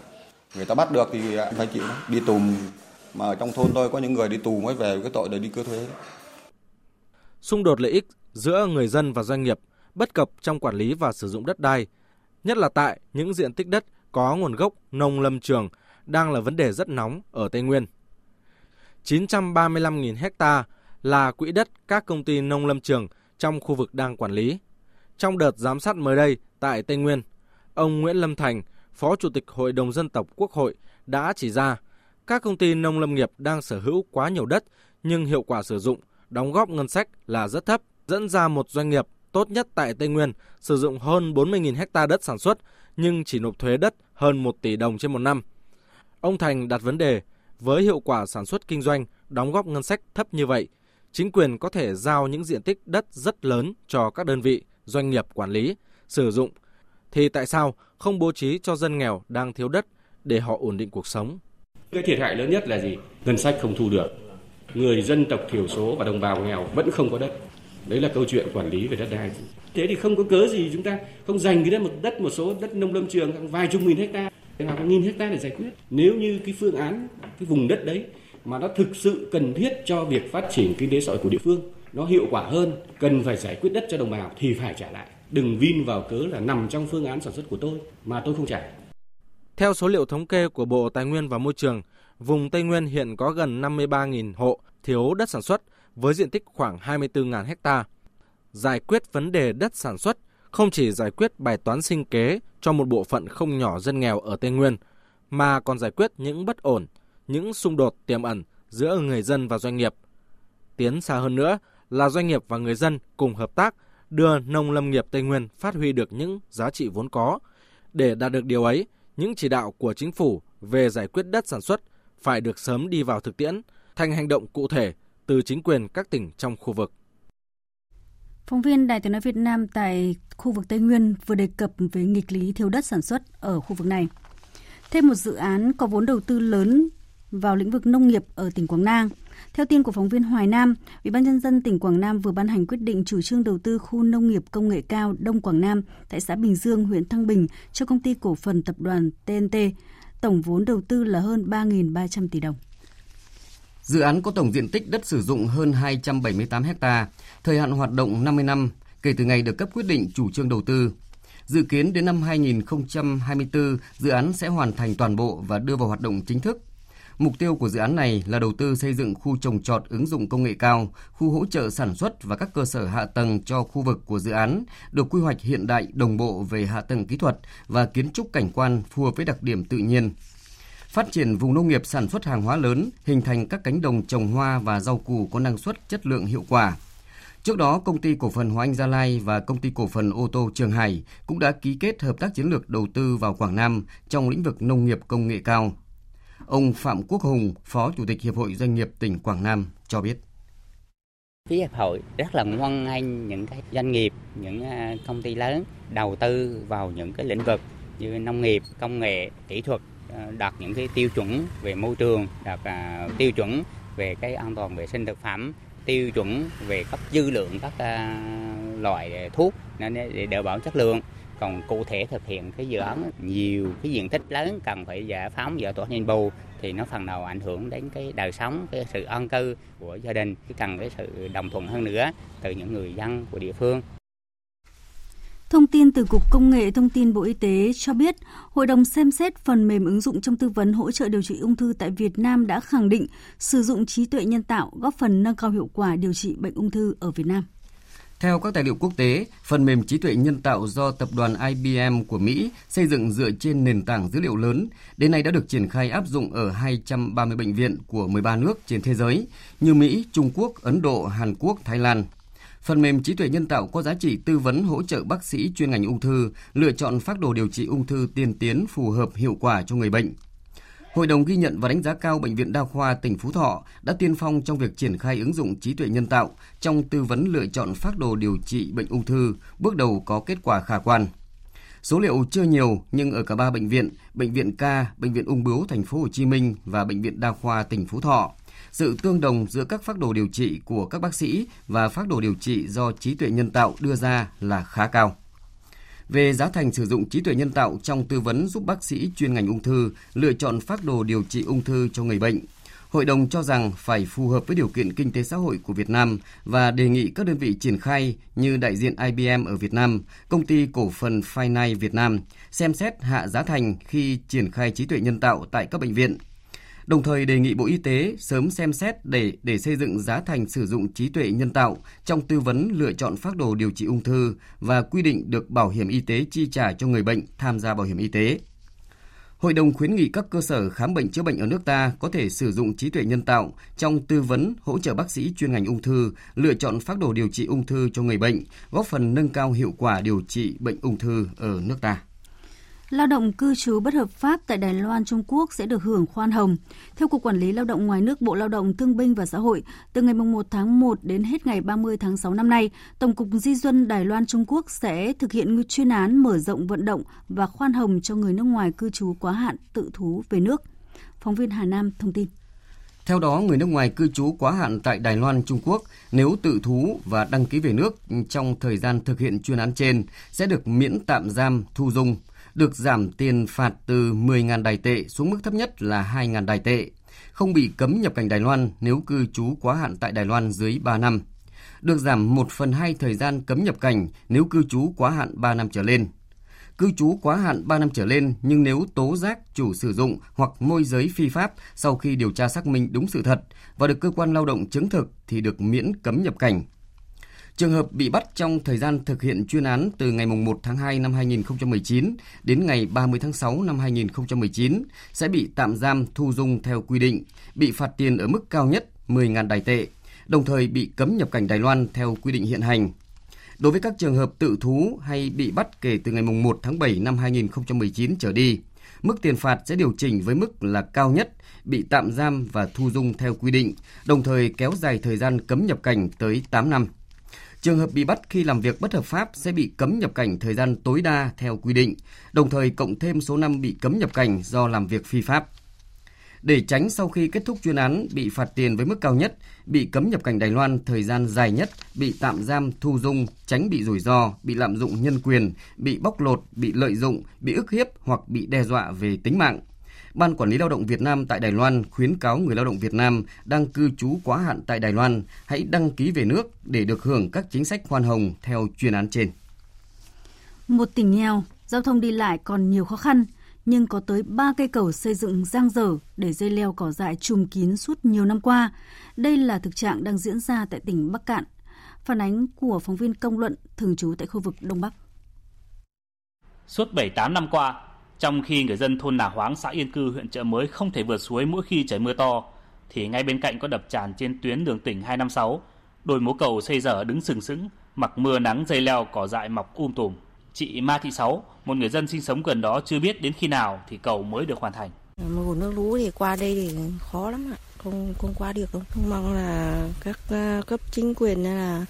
Người ta bắt được thì phải chịu đi tù. Mà ở trong thôn tôi có những người đi tù mới về cái tội để đi cưa thuê xung đột lợi ích giữa người dân và doanh nghiệp bất cập trong quản lý và sử dụng đất đai nhất là tại những diện tích đất có nguồn gốc nông lâm trường đang là vấn đề rất nóng ở Tây Nguyên. 935.000 hecta là quỹ đất các công ty nông lâm trường trong khu vực đang quản lý. Trong đợt giám sát mới đây tại Tây Nguyên, ông Nguyễn Lâm Thành, Phó Chủ tịch Hội đồng Dân tộc Quốc hội đã chỉ ra các công ty nông lâm nghiệp đang sở hữu quá nhiều đất nhưng hiệu quả sử dụng, đóng góp ngân sách là rất thấp, dẫn ra một doanh nghiệp tốt nhất tại Tây Nguyên sử dụng hơn 40.000 hecta đất sản xuất nhưng chỉ nộp thuế đất hơn 1 tỷ đồng trên một năm. Ông Thành đặt vấn đề với hiệu quả sản xuất kinh doanh đóng góp ngân sách thấp như vậy, chính quyền có thể giao những diện tích đất rất lớn cho các đơn vị, doanh nghiệp quản lý, sử dụng, thì tại sao không bố trí cho dân nghèo đang thiếu đất để họ ổn định cuộc sống? Cái thiệt hại lớn nhất là gì? Ngân sách không thu được. Người dân tộc thiểu số và đồng bào nghèo vẫn không có đất. Đấy là câu chuyện quản lý về đất đai. Thế thì không có cớ gì chúng ta không dành cái đất một đất một số đất nông lâm trường vài chục nghìn hecta hoặc nghìn hecta để giải quyết. Nếu như cái phương án, cái vùng đất đấy mà nó thực sự cần thiết cho việc phát triển kinh tế xã hội của địa phương, nó hiệu quả hơn, cần phải giải quyết đất cho đồng bào thì phải trả lại đừng vin vào cớ là nằm trong phương án sản xuất của tôi mà tôi không trả theo số liệu thống kê của Bộ Tài nguyên và Môi trường, vùng Tây Nguyên hiện có gần 53.000 hộ thiếu đất sản xuất với diện tích khoảng 24.000 ha. Giải quyết vấn đề đất sản xuất không chỉ giải quyết bài toán sinh kế cho một bộ phận không nhỏ dân nghèo ở Tây Nguyên, mà còn giải quyết những bất ổn, những xung đột tiềm ẩn giữa người dân và doanh nghiệp. Tiến xa hơn nữa là doanh nghiệp và người dân cùng hợp tác đưa nông lâm nghiệp Tây Nguyên phát huy được những giá trị vốn có. Để đạt được điều ấy, những chỉ đạo của chính phủ về giải quyết đất sản xuất phải được sớm đi vào thực tiễn, thành hành động cụ thể từ chính quyền các tỉnh trong khu vực. Phóng viên Đài tiếng nói Việt Nam tại khu vực Tây Nguyên vừa đề cập về nghịch lý thiếu đất sản xuất ở khu vực này. Thêm một dự án có vốn đầu tư lớn vào lĩnh vực nông nghiệp ở tỉnh Quảng Nam. Theo tin của phóng viên Hoài Nam, Ủy ban nhân dân tỉnh Quảng Nam vừa ban hành quyết định chủ trương đầu tư khu nông nghiệp công nghệ cao Đông Quảng Nam tại xã Bình Dương, huyện Thăng Bình cho công ty cổ phần tập đoàn TNT. Tổng vốn đầu tư là hơn 3.300 tỷ đồng. Dự án có tổng diện tích đất sử dụng hơn 278 ha, thời hạn hoạt động 50 năm kể từ ngày được cấp quyết định chủ trương đầu tư. Dự kiến đến năm 2024, dự án sẽ hoàn thành toàn bộ và đưa vào hoạt động chính thức. Mục tiêu của dự án này là đầu tư xây dựng khu trồng trọt ứng dụng công nghệ cao, khu hỗ trợ sản xuất và các cơ sở hạ tầng cho khu vực của dự án, được quy hoạch hiện đại đồng bộ về hạ tầng kỹ thuật và kiến trúc cảnh quan phù hợp với đặc điểm tự nhiên. Phát triển vùng nông nghiệp sản xuất hàng hóa lớn, hình thành các cánh đồng trồng hoa và rau củ có năng suất chất lượng hiệu quả. Trước đó, công ty cổ phần Hoa Anh Gia Lai và công ty cổ phần ô tô Trường Hải cũng đã ký kết hợp tác chiến lược đầu tư vào Quảng Nam trong lĩnh vực nông nghiệp công nghệ cao. Ông Phạm Quốc Hùng, Phó Chủ tịch Hiệp hội Doanh nghiệp tỉnh Quảng Nam cho biết. Phía hiệp hội rất là ngoan nghênh những cái doanh nghiệp, những à, công ty lớn đầu tư vào những cái lĩnh vực như nông nghiệp, công nghệ, kỹ thuật à, đạt những cái tiêu chuẩn về môi trường, đạt à, tiêu chuẩn về cái an toàn vệ sinh thực phẩm, tiêu chuẩn về cấp dư lượng các loại thuốc để đảm bảo chất lượng còn cụ thể thực hiện cái dự án nhiều cái diện tích lớn cần phải giải phóng giải tỏa đền bù thì nó phần nào ảnh hưởng đến cái đời sống cái sự an cư của gia đình cần cái sự đồng thuận hơn nữa từ những người dân của địa phương Thông tin từ Cục Công nghệ Thông tin Bộ Y tế cho biết, Hội đồng xem xét phần mềm ứng dụng trong tư vấn hỗ trợ điều trị ung thư tại Việt Nam đã khẳng định sử dụng trí tuệ nhân tạo góp phần nâng cao hiệu quả điều trị bệnh ung thư ở Việt Nam. Theo các tài liệu quốc tế, phần mềm trí tuệ nhân tạo do tập đoàn IBM của Mỹ xây dựng dựa trên nền tảng dữ liệu lớn, đến nay đã được triển khai áp dụng ở 230 bệnh viện của 13 nước trên thế giới như Mỹ, Trung Quốc, Ấn Độ, Hàn Quốc, Thái Lan. Phần mềm trí tuệ nhân tạo có giá trị tư vấn hỗ trợ bác sĩ chuyên ngành ung thư lựa chọn phác đồ điều trị ung thư tiên tiến phù hợp hiệu quả cho người bệnh. Hội đồng ghi nhận và đánh giá cao Bệnh viện Đa khoa tỉnh Phú Thọ đã tiên phong trong việc triển khai ứng dụng trí tuệ nhân tạo trong tư vấn lựa chọn phác đồ điều trị bệnh ung thư, bước đầu có kết quả khả quan. Số liệu chưa nhiều nhưng ở cả ba bệnh viện, bệnh viện K, bệnh viện Ung bướu thành phố Hồ Chí Minh và bệnh viện Đa khoa tỉnh Phú Thọ, sự tương đồng giữa các phác đồ điều trị của các bác sĩ và phác đồ điều trị do trí tuệ nhân tạo đưa ra là khá cao về giá thành sử dụng trí tuệ nhân tạo trong tư vấn giúp bác sĩ chuyên ngành ung thư lựa chọn phác đồ điều trị ung thư cho người bệnh. Hội đồng cho rằng phải phù hợp với điều kiện kinh tế xã hội của Việt Nam và đề nghị các đơn vị triển khai như đại diện IBM ở Việt Nam, công ty cổ phần Finite Việt Nam xem xét hạ giá thành khi triển khai trí tuệ nhân tạo tại các bệnh viện đồng thời đề nghị Bộ Y tế sớm xem xét để để xây dựng giá thành sử dụng trí tuệ nhân tạo trong tư vấn lựa chọn phác đồ điều trị ung thư và quy định được bảo hiểm y tế chi trả cho người bệnh tham gia bảo hiểm y tế. Hội đồng khuyến nghị các cơ sở khám bệnh chữa bệnh ở nước ta có thể sử dụng trí tuệ nhân tạo trong tư vấn hỗ trợ bác sĩ chuyên ngành ung thư lựa chọn phác đồ điều trị ung thư cho người bệnh, góp phần nâng cao hiệu quả điều trị bệnh ung thư ở nước ta lao động cư trú bất hợp pháp tại Đài Loan, Trung Quốc sẽ được hưởng khoan hồng. Theo Cục Quản lý Lao động ngoài nước Bộ Lao động Thương binh và Xã hội, từ ngày 1 tháng 1 đến hết ngày 30 tháng 6 năm nay, Tổng cục Di dân Đài Loan, Trung Quốc sẽ thực hiện chuyên án mở rộng vận động và khoan hồng cho người nước ngoài cư trú quá hạn tự thú về nước. Phóng viên Hà Nam thông tin. Theo đó, người nước ngoài cư trú quá hạn tại Đài Loan, Trung Quốc nếu tự thú và đăng ký về nước trong thời gian thực hiện chuyên án trên sẽ được miễn tạm giam, thu dung, được giảm tiền phạt từ 10.000 đài tệ xuống mức thấp nhất là 2.000 đài tệ, không bị cấm nhập cảnh Đài Loan nếu cư trú quá hạn tại Đài Loan dưới 3 năm, được giảm 1 phần 2 thời gian cấm nhập cảnh nếu cư trú quá hạn 3 năm trở lên cư trú quá hạn 3 năm trở lên nhưng nếu tố giác chủ sử dụng hoặc môi giới phi pháp sau khi điều tra xác minh đúng sự thật và được cơ quan lao động chứng thực thì được miễn cấm nhập cảnh. Trường hợp bị bắt trong thời gian thực hiện chuyên án từ ngày 1 tháng 2 năm 2019 đến ngày 30 tháng 6 năm 2019 sẽ bị tạm giam thu dung theo quy định, bị phạt tiền ở mức cao nhất 10.000 đài tệ, đồng thời bị cấm nhập cảnh Đài Loan theo quy định hiện hành Đối với các trường hợp tự thú hay bị bắt kể từ ngày 1 tháng 7 năm 2019 trở đi, mức tiền phạt sẽ điều chỉnh với mức là cao nhất, bị tạm giam và thu dung theo quy định, đồng thời kéo dài thời gian cấm nhập cảnh tới 8 năm. Trường hợp bị bắt khi làm việc bất hợp pháp sẽ bị cấm nhập cảnh thời gian tối đa theo quy định, đồng thời cộng thêm số năm bị cấm nhập cảnh do làm việc phi pháp để tránh sau khi kết thúc chuyên án bị phạt tiền với mức cao nhất, bị cấm nhập cảnh Đài Loan thời gian dài nhất, bị tạm giam thu dung, tránh bị rủi ro, bị lạm dụng nhân quyền, bị bóc lột, bị lợi dụng, bị ức hiếp hoặc bị đe dọa về tính mạng. Ban Quản lý Lao động Việt Nam tại Đài Loan khuyến cáo người lao động Việt Nam đang cư trú quá hạn tại Đài Loan hãy đăng ký về nước để được hưởng các chính sách khoan hồng theo chuyên án trên. Một tỉnh nghèo, giao thông đi lại còn nhiều khó khăn – nhưng có tới 3 cây cầu xây dựng giang dở để dây leo cỏ dại trùm kín suốt nhiều năm qua. Đây là thực trạng đang diễn ra tại tỉnh Bắc Cạn. Phản ánh của phóng viên công luận thường trú tại khu vực Đông Bắc. Suốt 7-8 năm qua, trong khi người dân thôn Nà Hoáng, xã Yên Cư, huyện Chợ Mới không thể vượt suối mỗi khi trời mưa to, thì ngay bên cạnh có đập tràn trên tuyến đường tỉnh 256, đồi mố cầu xây dở đứng sừng sững, mặc mưa nắng dây leo cỏ dại mọc um tùm. Chị Ma Thị Sáu, một người dân sinh sống gần đó chưa biết đến khi nào thì cầu mới được hoàn thành. Mùa nước lũ thì qua đây thì khó lắm ạ, không không qua được đâu. Mong là các ờ, cấp chính quyền là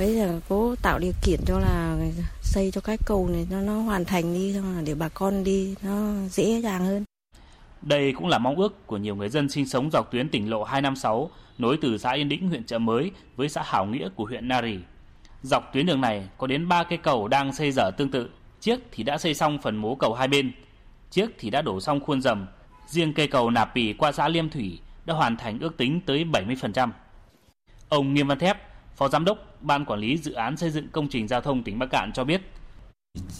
bây giờ cố tạo điều kiện cho là xây cho cái cầu này nó nó hoàn thành đi xong là để bà con đi nó dễ dàng hơn. Đây cũng là mong ước của nhiều người dân sinh sống dọc tuyến tỉnh lộ 256 nối từ xã Yên Đĩnh huyện Chợ Mới với xã Hảo Nghĩa của huyện Nari. Dọc tuyến đường này có đến 3 cây cầu đang xây dở tương tự. Chiếc thì đã xây xong phần mố cầu hai bên, chiếc thì đã đổ xong khuôn rầm. Riêng cây cầu Nạp Pì qua xã Liêm Thủy đã hoàn thành ước tính tới 70%. Ông Nghiêm Văn Thép, Phó Giám đốc Ban Quản lý Dự án Xây dựng Công trình Giao thông tỉnh Bắc Cạn cho biết.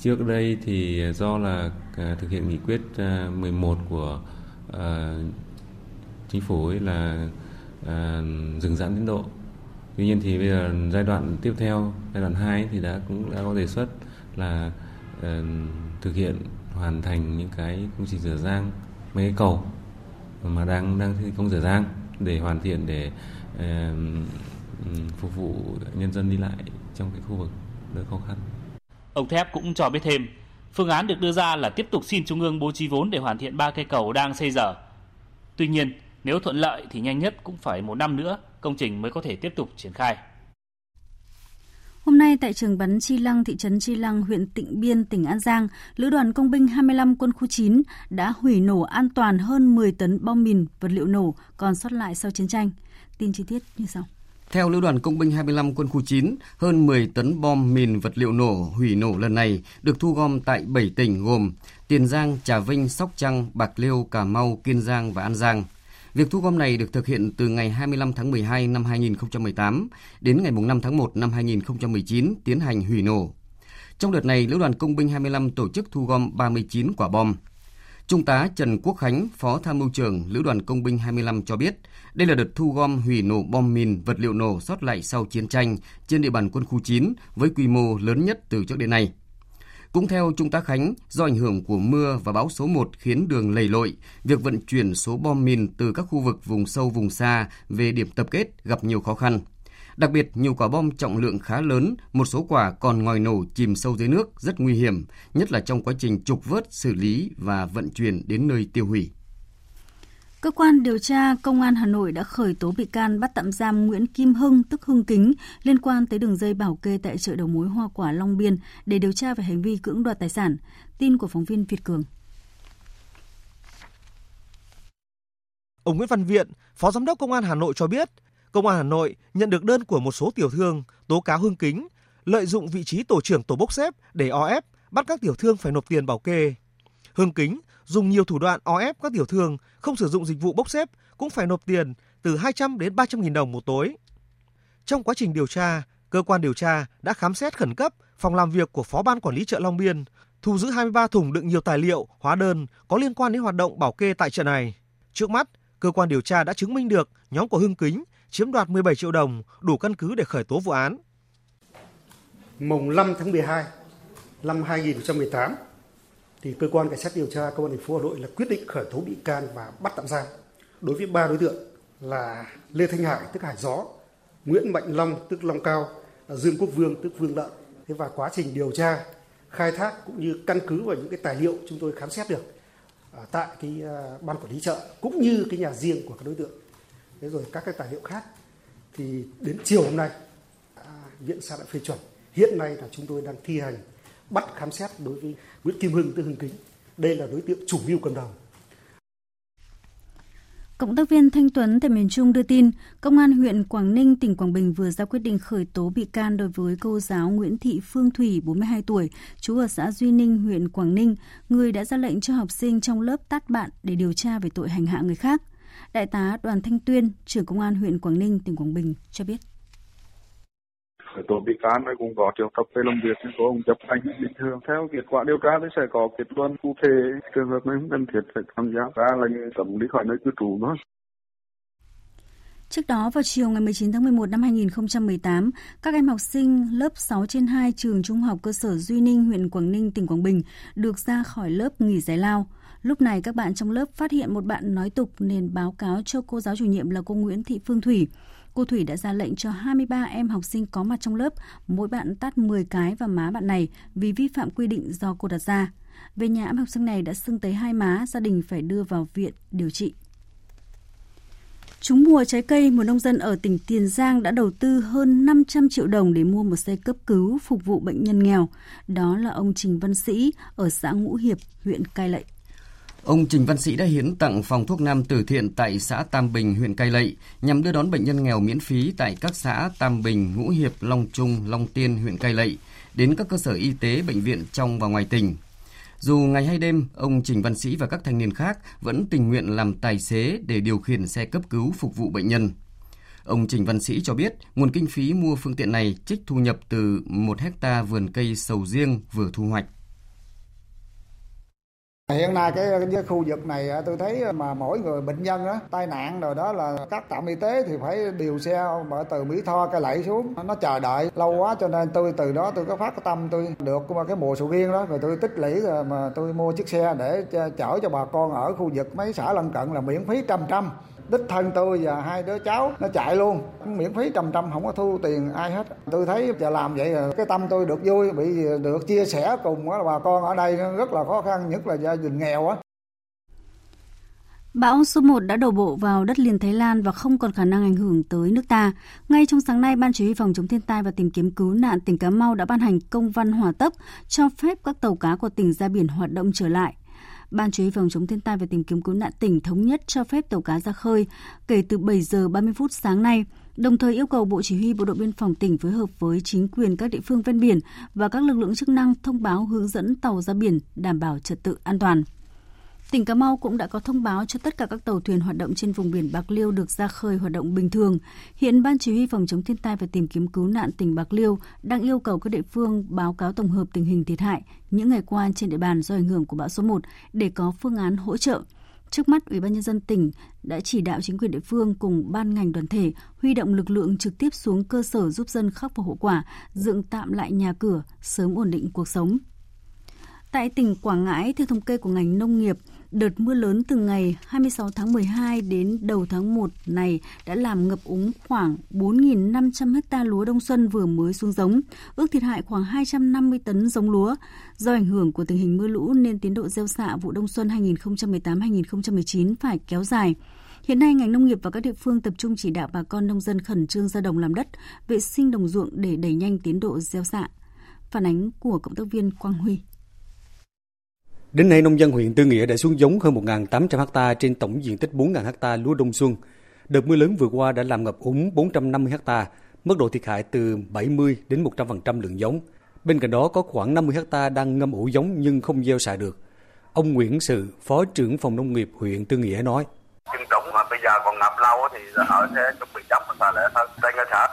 Trước đây thì do là à, thực hiện nghị quyết à, 11 của à, chính phủ ấy là dừng giãn tiến độ Tuy nhiên thì bây giờ giai đoạn tiếp theo, giai đoạn 2 thì đã cũng đã có đề xuất là thực hiện hoàn thành những cái công trình rửa rang mấy cái cầu mà đang đang thi công rửa rang để hoàn thiện để phục vụ nhân dân đi lại trong cái khu vực đỡ khó khăn. Ông Thép cũng cho biết thêm, phương án được đưa ra là tiếp tục xin Trung ương bố trí vốn để hoàn thiện ba cây cầu đang xây dở. Tuy nhiên, nếu thuận lợi thì nhanh nhất cũng phải một năm nữa công trình mới có thể tiếp tục triển khai. Hôm nay tại trường bắn Chi Lăng, thị trấn Chi Lăng, huyện Tịnh Biên, tỉnh An Giang, Lữ đoàn Công binh 25 quân khu 9 đã hủy nổ an toàn hơn 10 tấn bom mìn, vật liệu nổ còn sót lại sau chiến tranh. Tin chi tiết như sau. Theo Lữ đoàn Công binh 25 quân khu 9, hơn 10 tấn bom mìn vật liệu nổ hủy nổ lần này được thu gom tại 7 tỉnh gồm Tiền Giang, Trà Vinh, Sóc Trăng, Bạc Liêu, Cà Mau, Kiên Giang và An Giang. Việc thu gom này được thực hiện từ ngày 25 tháng 12 năm 2018 đến ngày 5 tháng 1 năm 2019 tiến hành hủy nổ. Trong đợt này, Lữ đoàn Công binh 25 tổ chức thu gom 39 quả bom. Trung tá Trần Quốc Khánh, Phó Tham mưu trưởng Lữ đoàn Công binh 25 cho biết, đây là đợt thu gom hủy nổ bom mìn, vật liệu nổ sót lại sau chiến tranh trên địa bàn quân khu 9 với quy mô lớn nhất từ trước đến nay. Cũng theo Trung tá Khánh, do ảnh hưởng của mưa và bão số 1 khiến đường lầy lội, việc vận chuyển số bom mìn từ các khu vực vùng sâu vùng xa về điểm tập kết gặp nhiều khó khăn. Đặc biệt, nhiều quả bom trọng lượng khá lớn, một số quả còn ngòi nổ chìm sâu dưới nước rất nguy hiểm, nhất là trong quá trình trục vớt, xử lý và vận chuyển đến nơi tiêu hủy. Cơ quan điều tra Công an Hà Nội đã khởi tố bị can bắt tạm giam Nguyễn Kim Hưng, tức Hưng Kính, liên quan tới đường dây bảo kê tại chợ đầu mối Hoa Quả Long Biên để điều tra về hành vi cưỡng đoạt tài sản. Tin của phóng viên Việt Cường. Ông Nguyễn Văn Viện, Phó Giám đốc Công an Hà Nội cho biết, Công an Hà Nội nhận được đơn của một số tiểu thương tố cáo Hưng Kính lợi dụng vị trí tổ trưởng tổ bốc xếp để o ép bắt các tiểu thương phải nộp tiền bảo kê. Hưng Kính dùng nhiều thủ đoạn o ép các tiểu thương không sử dụng dịch vụ bốc xếp cũng phải nộp tiền từ 200 đến 300 nghìn đồng một tối. Trong quá trình điều tra, cơ quan điều tra đã khám xét khẩn cấp phòng làm việc của Phó Ban Quản lý chợ Long Biên, thu giữ 23 thùng đựng nhiều tài liệu, hóa đơn có liên quan đến hoạt động bảo kê tại chợ này. Trước mắt, cơ quan điều tra đã chứng minh được nhóm của Hưng Kính chiếm đoạt 17 triệu đồng, đủ căn cứ để khởi tố vụ án. Mùng 5 tháng 12 năm 2018, thì cơ quan cảnh sát điều tra công an thành phố Hà Nội là quyết định khởi tố bị can và bắt tạm giam đối với ba đối tượng là Lê Thanh Hải tức Hải Gió, Nguyễn Mạnh Long tức Long Cao, Dương Quốc Vương tức Vương Lợn. Thế và quá trình điều tra, khai thác cũng như căn cứ vào những cái tài liệu chúng tôi khám xét được à, tại cái à, ban quản lý chợ cũng như cái nhà riêng của các đối tượng. Thế rồi các cái tài liệu khác thì đến chiều hôm nay à, viện xã đã phê chuẩn. Hiện nay là chúng tôi đang thi hành bắt khám xét đối với Nguyễn Kim Hưng tức Hưng Kính. Đây là đối tượng chủ mưu cầm đầu. Cộng tác viên Thanh Tuấn tại miền Trung đưa tin, Công an huyện Quảng Ninh, tỉnh Quảng Bình vừa ra quyết định khởi tố bị can đối với cô giáo Nguyễn Thị Phương Thủy, 42 tuổi, trú ở xã Duy Ninh, huyện Quảng Ninh, người đã ra lệnh cho học sinh trong lớp tát bạn để điều tra về tội hành hạ người khác. Đại tá Đoàn Thanh Tuyên, trưởng Công an huyện Quảng Ninh, tỉnh Quảng Bình cho biết khởi tố bị can này cũng có triệu tập về làm việc nhưng có ông chấp hành bình thường theo kết quả điều tra thì sẽ có kết luận cụ thể trường hợp này không cần thiết phải tham gia ra là cấm đi khỏi nơi cư trú nữa Trước đó vào chiều ngày 19 tháng 11 năm 2018, các em học sinh lớp 6 trên 2 trường Trung học cơ sở Duy Ninh, huyện Quảng Ninh, tỉnh Quảng Bình được ra khỏi lớp nghỉ giải lao. Lúc này các bạn trong lớp phát hiện một bạn nói tục nên báo cáo cho cô giáo chủ nhiệm là cô Nguyễn Thị Phương Thủy. Cô Thủy đã ra lệnh cho 23 em học sinh có mặt trong lớp, mỗi bạn tát 10 cái vào má bạn này vì vi phạm quy định do cô đặt ra. Về nhà em học sinh này đã sưng tới hai má, gia đình phải đưa vào viện điều trị. Trúng mùa trái cây, một nông dân ở tỉnh Tiền Giang đã đầu tư hơn 500 triệu đồng để mua một xe cấp cứu phục vụ bệnh nhân nghèo. Đó là ông Trình Văn Sĩ ở xã Ngũ Hiệp, huyện Cai Lậy. Ông Trình Văn Sĩ đã hiến tặng phòng thuốc nam từ thiện tại xã Tam Bình, huyện Cai Lậy nhằm đưa đón bệnh nhân nghèo miễn phí tại các xã Tam Bình, Ngũ Hiệp, Long Trung, Long Tiên, huyện Cai Lậy đến các cơ sở y tế, bệnh viện trong và ngoài tỉnh. Dù ngày hay đêm, ông Trình Văn Sĩ và các thanh niên khác vẫn tình nguyện làm tài xế để điều khiển xe cấp cứu phục vụ bệnh nhân. Ông Trình Văn Sĩ cho biết nguồn kinh phí mua phương tiện này trích thu nhập từ một hecta vườn cây sầu riêng vừa thu hoạch. Hiện nay cái, cái khu vực này à, tôi thấy à, mà mỗi người bệnh nhân đó, tai nạn rồi đó là các trạm y tế thì phải điều xe mở từ Mỹ Tho cái lẫy xuống. Nó chờ đợi lâu quá cho nên tôi từ đó tôi có phát cái tâm tôi được cái mùa sầu riêng đó rồi tôi tích lũy rồi mà tôi mua chiếc xe để chở cho bà con ở khu vực mấy xã lân cận là miễn phí trăm trăm đích thân tôi và hai đứa cháu nó chạy luôn miễn phí trăm trăm không có thu tiền ai hết tôi thấy giờ làm vậy là cái tâm tôi được vui bị được chia sẻ cùng bà con ở đây rất là khó khăn nhất là gia đình nghèo á Bão số 1 đã đổ bộ vào đất liền Thái Lan và không còn khả năng ảnh hưởng tới nước ta. Ngay trong sáng nay, Ban Chỉ huy phòng chống thiên tai và tìm kiếm cứu nạn tỉnh Cà Mau đã ban hành công văn hỏa tốc cho phép các tàu cá của tỉnh ra biển hoạt động trở lại. Ban Chỉ huy phòng chống thiên tai và tìm kiếm cứu nạn tỉnh thống nhất cho phép tàu cá ra khơi kể từ 7 giờ 30 phút sáng nay, đồng thời yêu cầu Bộ Chỉ huy Bộ đội Biên phòng tỉnh phối hợp với chính quyền các địa phương ven biển và các lực lượng chức năng thông báo hướng dẫn tàu ra biển đảm bảo trật tự an toàn. Tỉnh Cà Mau cũng đã có thông báo cho tất cả các tàu thuyền hoạt động trên vùng biển Bạc Liêu được ra khơi hoạt động bình thường. Hiện Ban Chỉ huy phòng chống thiên tai và tìm kiếm cứu nạn tỉnh Bạc Liêu đang yêu cầu các địa phương báo cáo tổng hợp tình hình thiệt hại những ngày qua trên địa bàn do ảnh hưởng của bão số 1 để có phương án hỗ trợ. Trước mắt, Ủy ban nhân dân tỉnh đã chỉ đạo chính quyền địa phương cùng ban ngành đoàn thể huy động lực lượng trực tiếp xuống cơ sở giúp dân khắc phục hậu quả, dựng tạm lại nhà cửa, sớm ổn định cuộc sống. Tại tỉnh Quảng Ngãi, theo thống kê của ngành nông nghiệp, đợt mưa lớn từ ngày 26 tháng 12 đến đầu tháng 1 này đã làm ngập úng khoảng 4.500 ha lúa đông xuân vừa mới xuống giống, ước thiệt hại khoảng 250 tấn giống lúa. Do ảnh hưởng của tình hình mưa lũ nên tiến độ gieo xạ vụ đông xuân 2018-2019 phải kéo dài. Hiện nay, ngành nông nghiệp và các địa phương tập trung chỉ đạo bà con nông dân khẩn trương ra đồng làm đất, vệ sinh đồng ruộng để đẩy nhanh tiến độ gieo xạ. Phản ánh của cộng tác viên Quang Huy. Đến nay, nông dân huyện Tư Nghĩa đã xuống giống hơn 1.800 ha trên tổng diện tích 4.000 ha lúa đông xuân. Đợt mưa lớn vừa qua đã làm ngập úng 450 ha, mức độ thiệt hại từ 70 đến 100% lượng giống. Bên cạnh đó có khoảng 50 ha đang ngâm ủ giống nhưng không gieo xạ được. Ông Nguyễn Sự, Phó trưởng phòng nông nghiệp huyện Tư Nghĩa nói: Chừng trũng mà bây giờ còn ngập lâu thì họ sẽ chuẩn bị giống và xả lẻ hơn. Trên cơ sở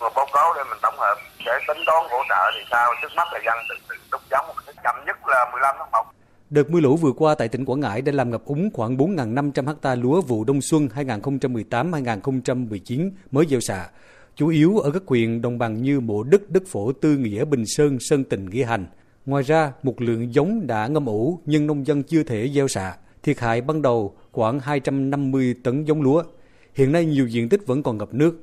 báo cáo để mình tổng hợp để tính toán hỗ trợ thì sao trước mắt là dân tự tự đúc giống chậm nhất là 15 tháng 1 Đợt mưa lũ vừa qua tại tỉnh Quảng Ngãi đã làm ngập úng khoảng 4.500 ha lúa vụ đông xuân 2018-2019 mới gieo xạ, chủ yếu ở các huyện đồng bằng như Mộ Đức, Đức Phổ, Tư Nghĩa, Bình Sơn, Sơn Tình, Nghĩa Hành. Ngoài ra, một lượng giống đã ngâm ủ nhưng nông dân chưa thể gieo xạ. Thiệt hại ban đầu khoảng 250 tấn giống lúa. Hiện nay nhiều diện tích vẫn còn ngập nước.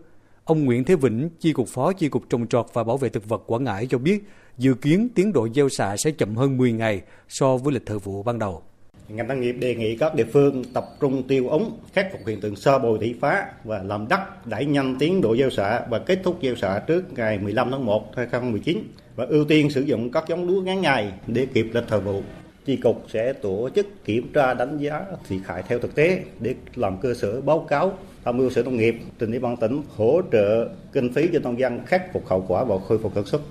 Ông Nguyễn Thế Vĩnh, Chi cục Phó Chi cục Trồng trọt và Bảo vệ thực vật Quảng Ngãi cho biết, dự kiến tiến độ gieo xạ sẽ chậm hơn 10 ngày so với lịch thời vụ ban đầu. Ngành nông nghiệp đề nghị các địa phương tập trung tiêu ống, khắc phục hiện tượng sơ bồi thủy phá và làm đất đẩy nhanh tiến độ gieo xạ và kết thúc gieo xạ trước ngày 15 tháng 1 2019 và ưu tiên sử dụng các giống lúa ngắn ngày để kịp lịch thời vụ. Chi cục sẽ tổ chức kiểm tra đánh giá thiệt hại theo thực tế để làm cơ sở báo cáo tham mưu sở nông nghiệp trình ủy ban tỉnh hỗ trợ kinh phí cho nông dân khắc phục hậu quả và khôi phục sản xuất.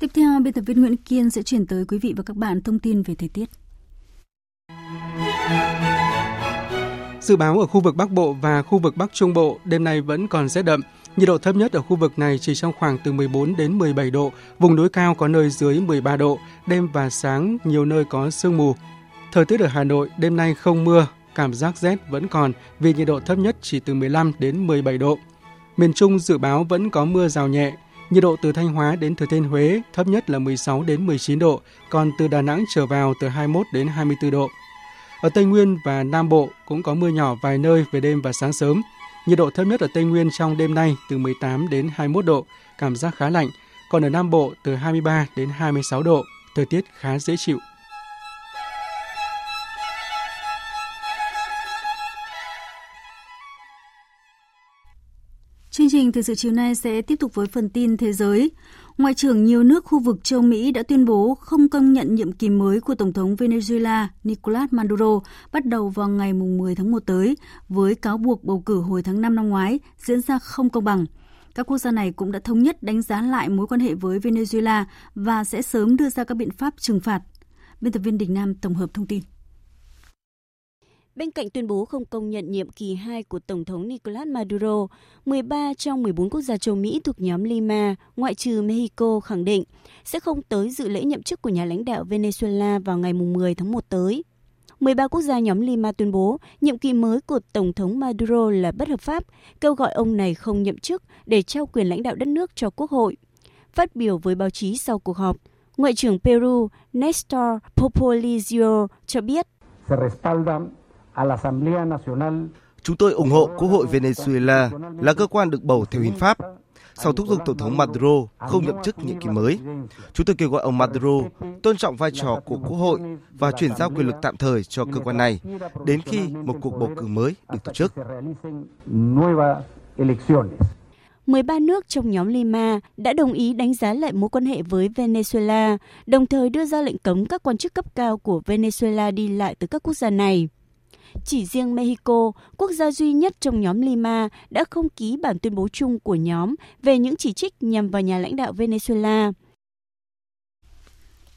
Tiếp theo, biên tập viên Nguyễn Kiên sẽ chuyển tới quý vị và các bạn thông tin về thời tiết. Dự báo ở khu vực Bắc Bộ và khu vực Bắc Trung Bộ đêm nay vẫn còn rét đậm. Nhiệt độ thấp nhất ở khu vực này chỉ trong khoảng từ 14 đến 17 độ, vùng núi cao có nơi dưới 13 độ, đêm và sáng nhiều nơi có sương mù. Thời tiết ở Hà Nội đêm nay không mưa, cảm giác rét vẫn còn vì nhiệt độ thấp nhất chỉ từ 15 đến 17 độ. Miền Trung dự báo vẫn có mưa rào nhẹ, nhiệt độ từ Thanh Hóa đến Thừa Thiên Huế thấp nhất là 16 đến 19 độ, còn từ Đà Nẵng trở vào từ 21 đến 24 độ. Ở Tây Nguyên và Nam Bộ cũng có mưa nhỏ vài nơi về đêm và sáng sớm. Nhiệt độ thấp nhất ở Tây Nguyên trong đêm nay từ 18 đến 21 độ, cảm giác khá lạnh, còn ở Nam Bộ từ 23 đến 26 độ, thời tiết khá dễ chịu. Chương trình thời sự chiều nay sẽ tiếp tục với phần tin thế giới. Ngoại trưởng nhiều nước khu vực châu Mỹ đã tuyên bố không công nhận nhiệm kỳ mới của Tổng thống Venezuela Nicolas Maduro bắt đầu vào ngày 10 tháng 1 tới, với cáo buộc bầu cử hồi tháng 5 năm ngoái diễn ra không công bằng. Các quốc gia này cũng đã thống nhất đánh giá lại mối quan hệ với Venezuela và sẽ sớm đưa ra các biện pháp trừng phạt. Biên tập viên Đình Nam tổng hợp thông tin. Bên cạnh tuyên bố không công nhận nhiệm kỳ 2 của Tổng thống Nicolas Maduro, 13 trong 14 quốc gia châu Mỹ thuộc nhóm Lima, ngoại trừ Mexico, khẳng định sẽ không tới dự lễ nhậm chức của nhà lãnh đạo Venezuela vào ngày 10 tháng 1 tới. 13 quốc gia nhóm Lima tuyên bố nhiệm kỳ mới của Tổng thống Maduro là bất hợp pháp, kêu gọi ông này không nhậm chức để trao quyền lãnh đạo đất nước cho Quốc hội. Phát biểu với báo chí sau cuộc họp, Ngoại trưởng Peru Nestor Popolizio cho biết Chúng tôi ủng hộ Quốc hội Venezuela là cơ quan được bầu theo hiến pháp. Sau thúc giục Tổng thống Maduro không nhậm chức nhiệm kỳ mới, chúng tôi kêu gọi ông Maduro tôn trọng vai trò của Quốc hội và chuyển giao quyền lực tạm thời cho cơ quan này đến khi một cuộc bầu cử mới được tổ chức. 13 nước trong nhóm Lima đã đồng ý đánh giá lại mối quan hệ với Venezuela, đồng thời đưa ra lệnh cấm các quan chức cấp cao của Venezuela đi lại từ các quốc gia này. Chỉ riêng Mexico, quốc gia duy nhất trong nhóm Lima, đã không ký bản tuyên bố chung của nhóm về những chỉ trích nhằm vào nhà lãnh đạo Venezuela.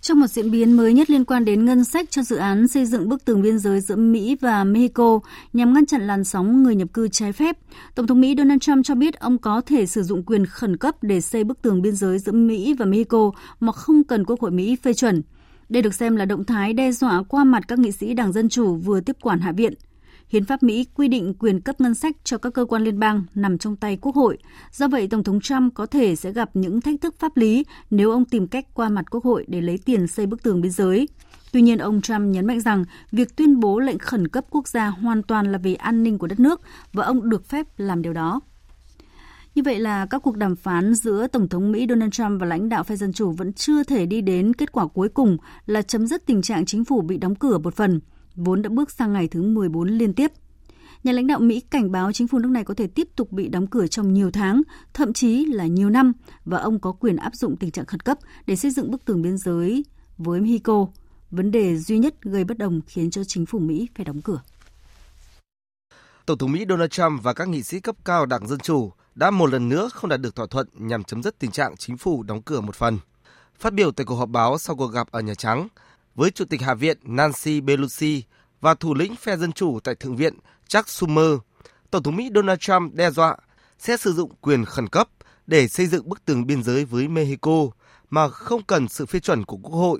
Trong một diễn biến mới nhất liên quan đến ngân sách cho dự án xây dựng bức tường biên giới giữa Mỹ và Mexico nhằm ngăn chặn làn sóng người nhập cư trái phép, Tổng thống Mỹ Donald Trump cho biết ông có thể sử dụng quyền khẩn cấp để xây bức tường biên giới giữa Mỹ và Mexico mà không cần Quốc hội Mỹ phê chuẩn. Đây được xem là động thái đe dọa qua mặt các nghị sĩ Đảng Dân Chủ vừa tiếp quản Hạ viện. Hiến pháp Mỹ quy định quyền cấp ngân sách cho các cơ quan liên bang nằm trong tay Quốc hội. Do vậy, Tổng thống Trump có thể sẽ gặp những thách thức pháp lý nếu ông tìm cách qua mặt Quốc hội để lấy tiền xây bức tường biên giới. Tuy nhiên, ông Trump nhấn mạnh rằng việc tuyên bố lệnh khẩn cấp quốc gia hoàn toàn là vì an ninh của đất nước và ông được phép làm điều đó. Như vậy là các cuộc đàm phán giữa Tổng thống Mỹ Donald Trump và lãnh đạo phe Dân Chủ vẫn chưa thể đi đến kết quả cuối cùng là chấm dứt tình trạng chính phủ bị đóng cửa một phần, vốn đã bước sang ngày thứ 14 liên tiếp. Nhà lãnh đạo Mỹ cảnh báo chính phủ nước này có thể tiếp tục bị đóng cửa trong nhiều tháng, thậm chí là nhiều năm, và ông có quyền áp dụng tình trạng khẩn cấp để xây dựng bức tường biên giới với Mexico, vấn đề duy nhất gây bất đồng khiến cho chính phủ Mỹ phải đóng cửa. Tổng thống Mỹ Donald Trump và các nghị sĩ cấp cao Đảng Dân Chủ đã một lần nữa không đạt được thỏa thuận nhằm chấm dứt tình trạng chính phủ đóng cửa một phần. Phát biểu tại cuộc họp báo sau cuộc gặp ở Nhà Trắng với Chủ tịch Hạ viện Nancy Pelosi và thủ lĩnh phe Dân Chủ tại Thượng viện Chuck Schumer, Tổng thống Mỹ Donald Trump đe dọa sẽ sử dụng quyền khẩn cấp để xây dựng bức tường biên giới với Mexico mà không cần sự phê chuẩn của Quốc hội.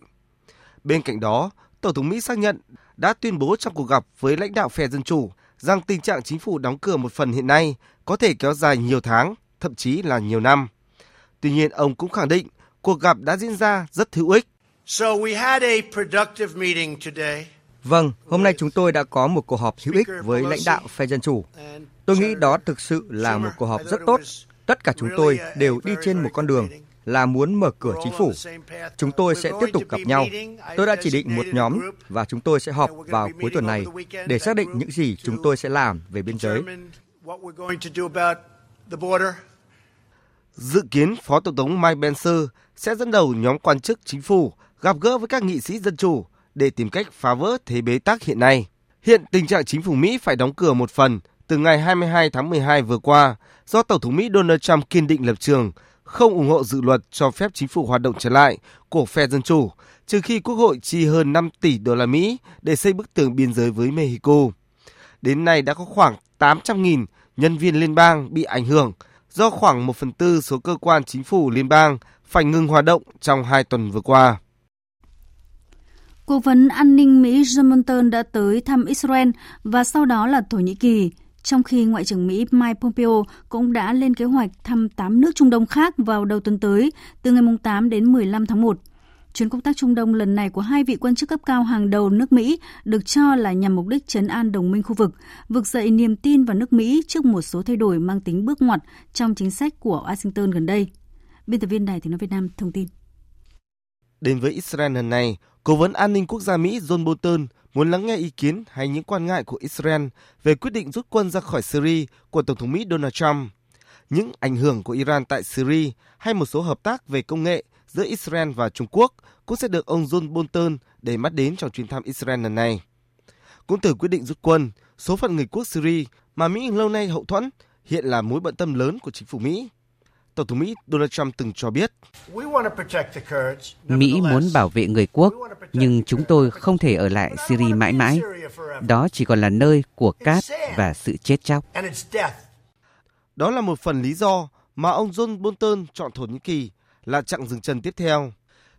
Bên cạnh đó, Tổng thống Mỹ xác nhận đã tuyên bố trong cuộc gặp với lãnh đạo phe Dân Chủ rằng tình trạng chính phủ đóng cửa một phần hiện nay có thể kéo dài nhiều tháng, thậm chí là nhiều năm. Tuy nhiên, ông cũng khẳng định cuộc gặp đã diễn ra rất hữu ích. Vâng, hôm nay chúng tôi đã có một cuộc họp hữu ích với lãnh đạo phe Dân Chủ. Tôi nghĩ đó thực sự là một cuộc họp rất tốt. Tất cả chúng tôi đều đi trên một con đường là muốn mở cửa chính phủ. Chúng tôi sẽ tiếp tục gặp nhau. Tôi đã chỉ định một nhóm và chúng tôi sẽ họp vào cuối tuần này để xác định những gì chúng tôi sẽ làm về biên giới. Dự kiến, Phó Tổng thống Mike Pence sẽ dẫn đầu nhóm quan chức chính phủ gặp gỡ với các nghị sĩ dân chủ để tìm cách phá vỡ thế bế tắc hiện nay. Hiện tình trạng chính phủ Mỹ phải đóng cửa một phần từ ngày 22 tháng 12 vừa qua do Tổng thống Mỹ Donald Trump kiên định lập trường không ủng hộ dự luật cho phép chính phủ hoạt động trở lại của phe Dân Chủ, trừ khi Quốc hội chi hơn 5 tỷ đô la Mỹ để xây bức tường biên giới với Mexico. Đến nay đã có khoảng 800.000 nhân viên liên bang bị ảnh hưởng do khoảng 1 phần tư số cơ quan chính phủ liên bang phải ngừng hoạt động trong hai tuần vừa qua. Cố vấn an ninh Mỹ John Bolton đã tới thăm Israel và sau đó là Thổ Nhĩ Kỳ, trong khi Ngoại trưởng Mỹ Mike Pompeo cũng đã lên kế hoạch thăm 8 nước Trung Đông khác vào đầu tuần tới, từ ngày 8 đến 15 tháng 1. Chuyến công tác Trung Đông lần này của hai vị quan chức cấp cao hàng đầu nước Mỹ được cho là nhằm mục đích chấn an đồng minh khu vực, vực dậy niềm tin vào nước Mỹ trước một số thay đổi mang tính bước ngoặt trong chính sách của Washington gần đây. Biên tập viên Đài tiếng nói Việt Nam thông tin. Đến với Israel lần này, Cố vấn an ninh quốc gia Mỹ John Bolton muốn lắng nghe ý kiến hay những quan ngại của Israel về quyết định rút quân ra khỏi Syria của Tổng thống Mỹ Donald Trump, những ảnh hưởng của Iran tại Syria hay một số hợp tác về công nghệ giữa Israel và Trung Quốc cũng sẽ được ông John Bolton để mắt đến trong chuyến thăm Israel lần này. Cũng từ quyết định rút quân, số phận người quốc Syria mà Mỹ lâu nay hậu thuẫn hiện là mối bận tâm lớn của chính phủ Mỹ. Tổng thống Mỹ Donald Trump từng cho biết. Mỹ muốn bảo vệ người quốc, nhưng chúng tôi không thể ở lại Syria mãi mãi. Đó chỉ còn là nơi của cát và sự chết chóc. Đó là một phần lý do mà ông John Bolton chọn Thổ Nhĩ Kỳ là chặng dừng chân tiếp theo.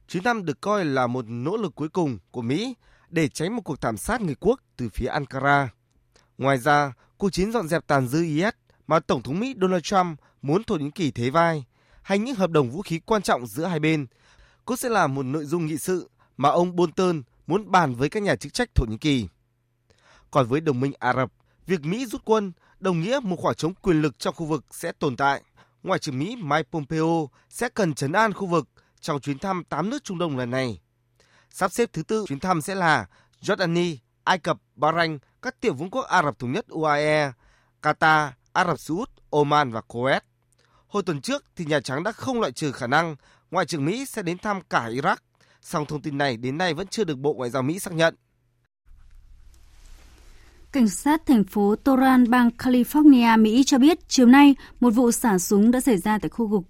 Chuyến thăm được coi là một nỗ lực cuối cùng của Mỹ để tránh một cuộc thảm sát người quốc từ phía Ankara. Ngoài ra, cuộc chiến dọn dẹp tàn dư IS mà Tổng thống Mỹ Donald Trump muốn Thổ Nhĩ Kỳ thế vai, hay những hợp đồng vũ khí quan trọng giữa hai bên, cũng sẽ là một nội dung nghị sự mà ông Bolton muốn bàn với các nhà chức trách Thổ Nhĩ Kỳ. Còn với đồng minh Ả Rập, việc Mỹ rút quân đồng nghĩa một khoảng trống quyền lực trong khu vực sẽ tồn tại. Ngoại trưởng Mỹ Mike Pompeo sẽ cần chấn an khu vực trong chuyến thăm 8 nước Trung Đông lần này. Sắp xếp thứ tư chuyến thăm sẽ là Jordani, Ai Cập, Bahrain, các tiểu vương quốc Ả Rập Thống Nhất UAE, Qatar, Ả Rập Xê Út, Oman và Kuwait. Hồi tuần trước thì Nhà Trắng đã không loại trừ khả năng Ngoại trưởng Mỹ sẽ đến thăm cả Iraq, song thông tin này đến nay vẫn chưa được Bộ Ngoại giao Mỹ xác nhận. Cảnh sát thành phố Toran, bang California, Mỹ cho biết chiều nay một vụ xả súng đã xảy ra tại khu vực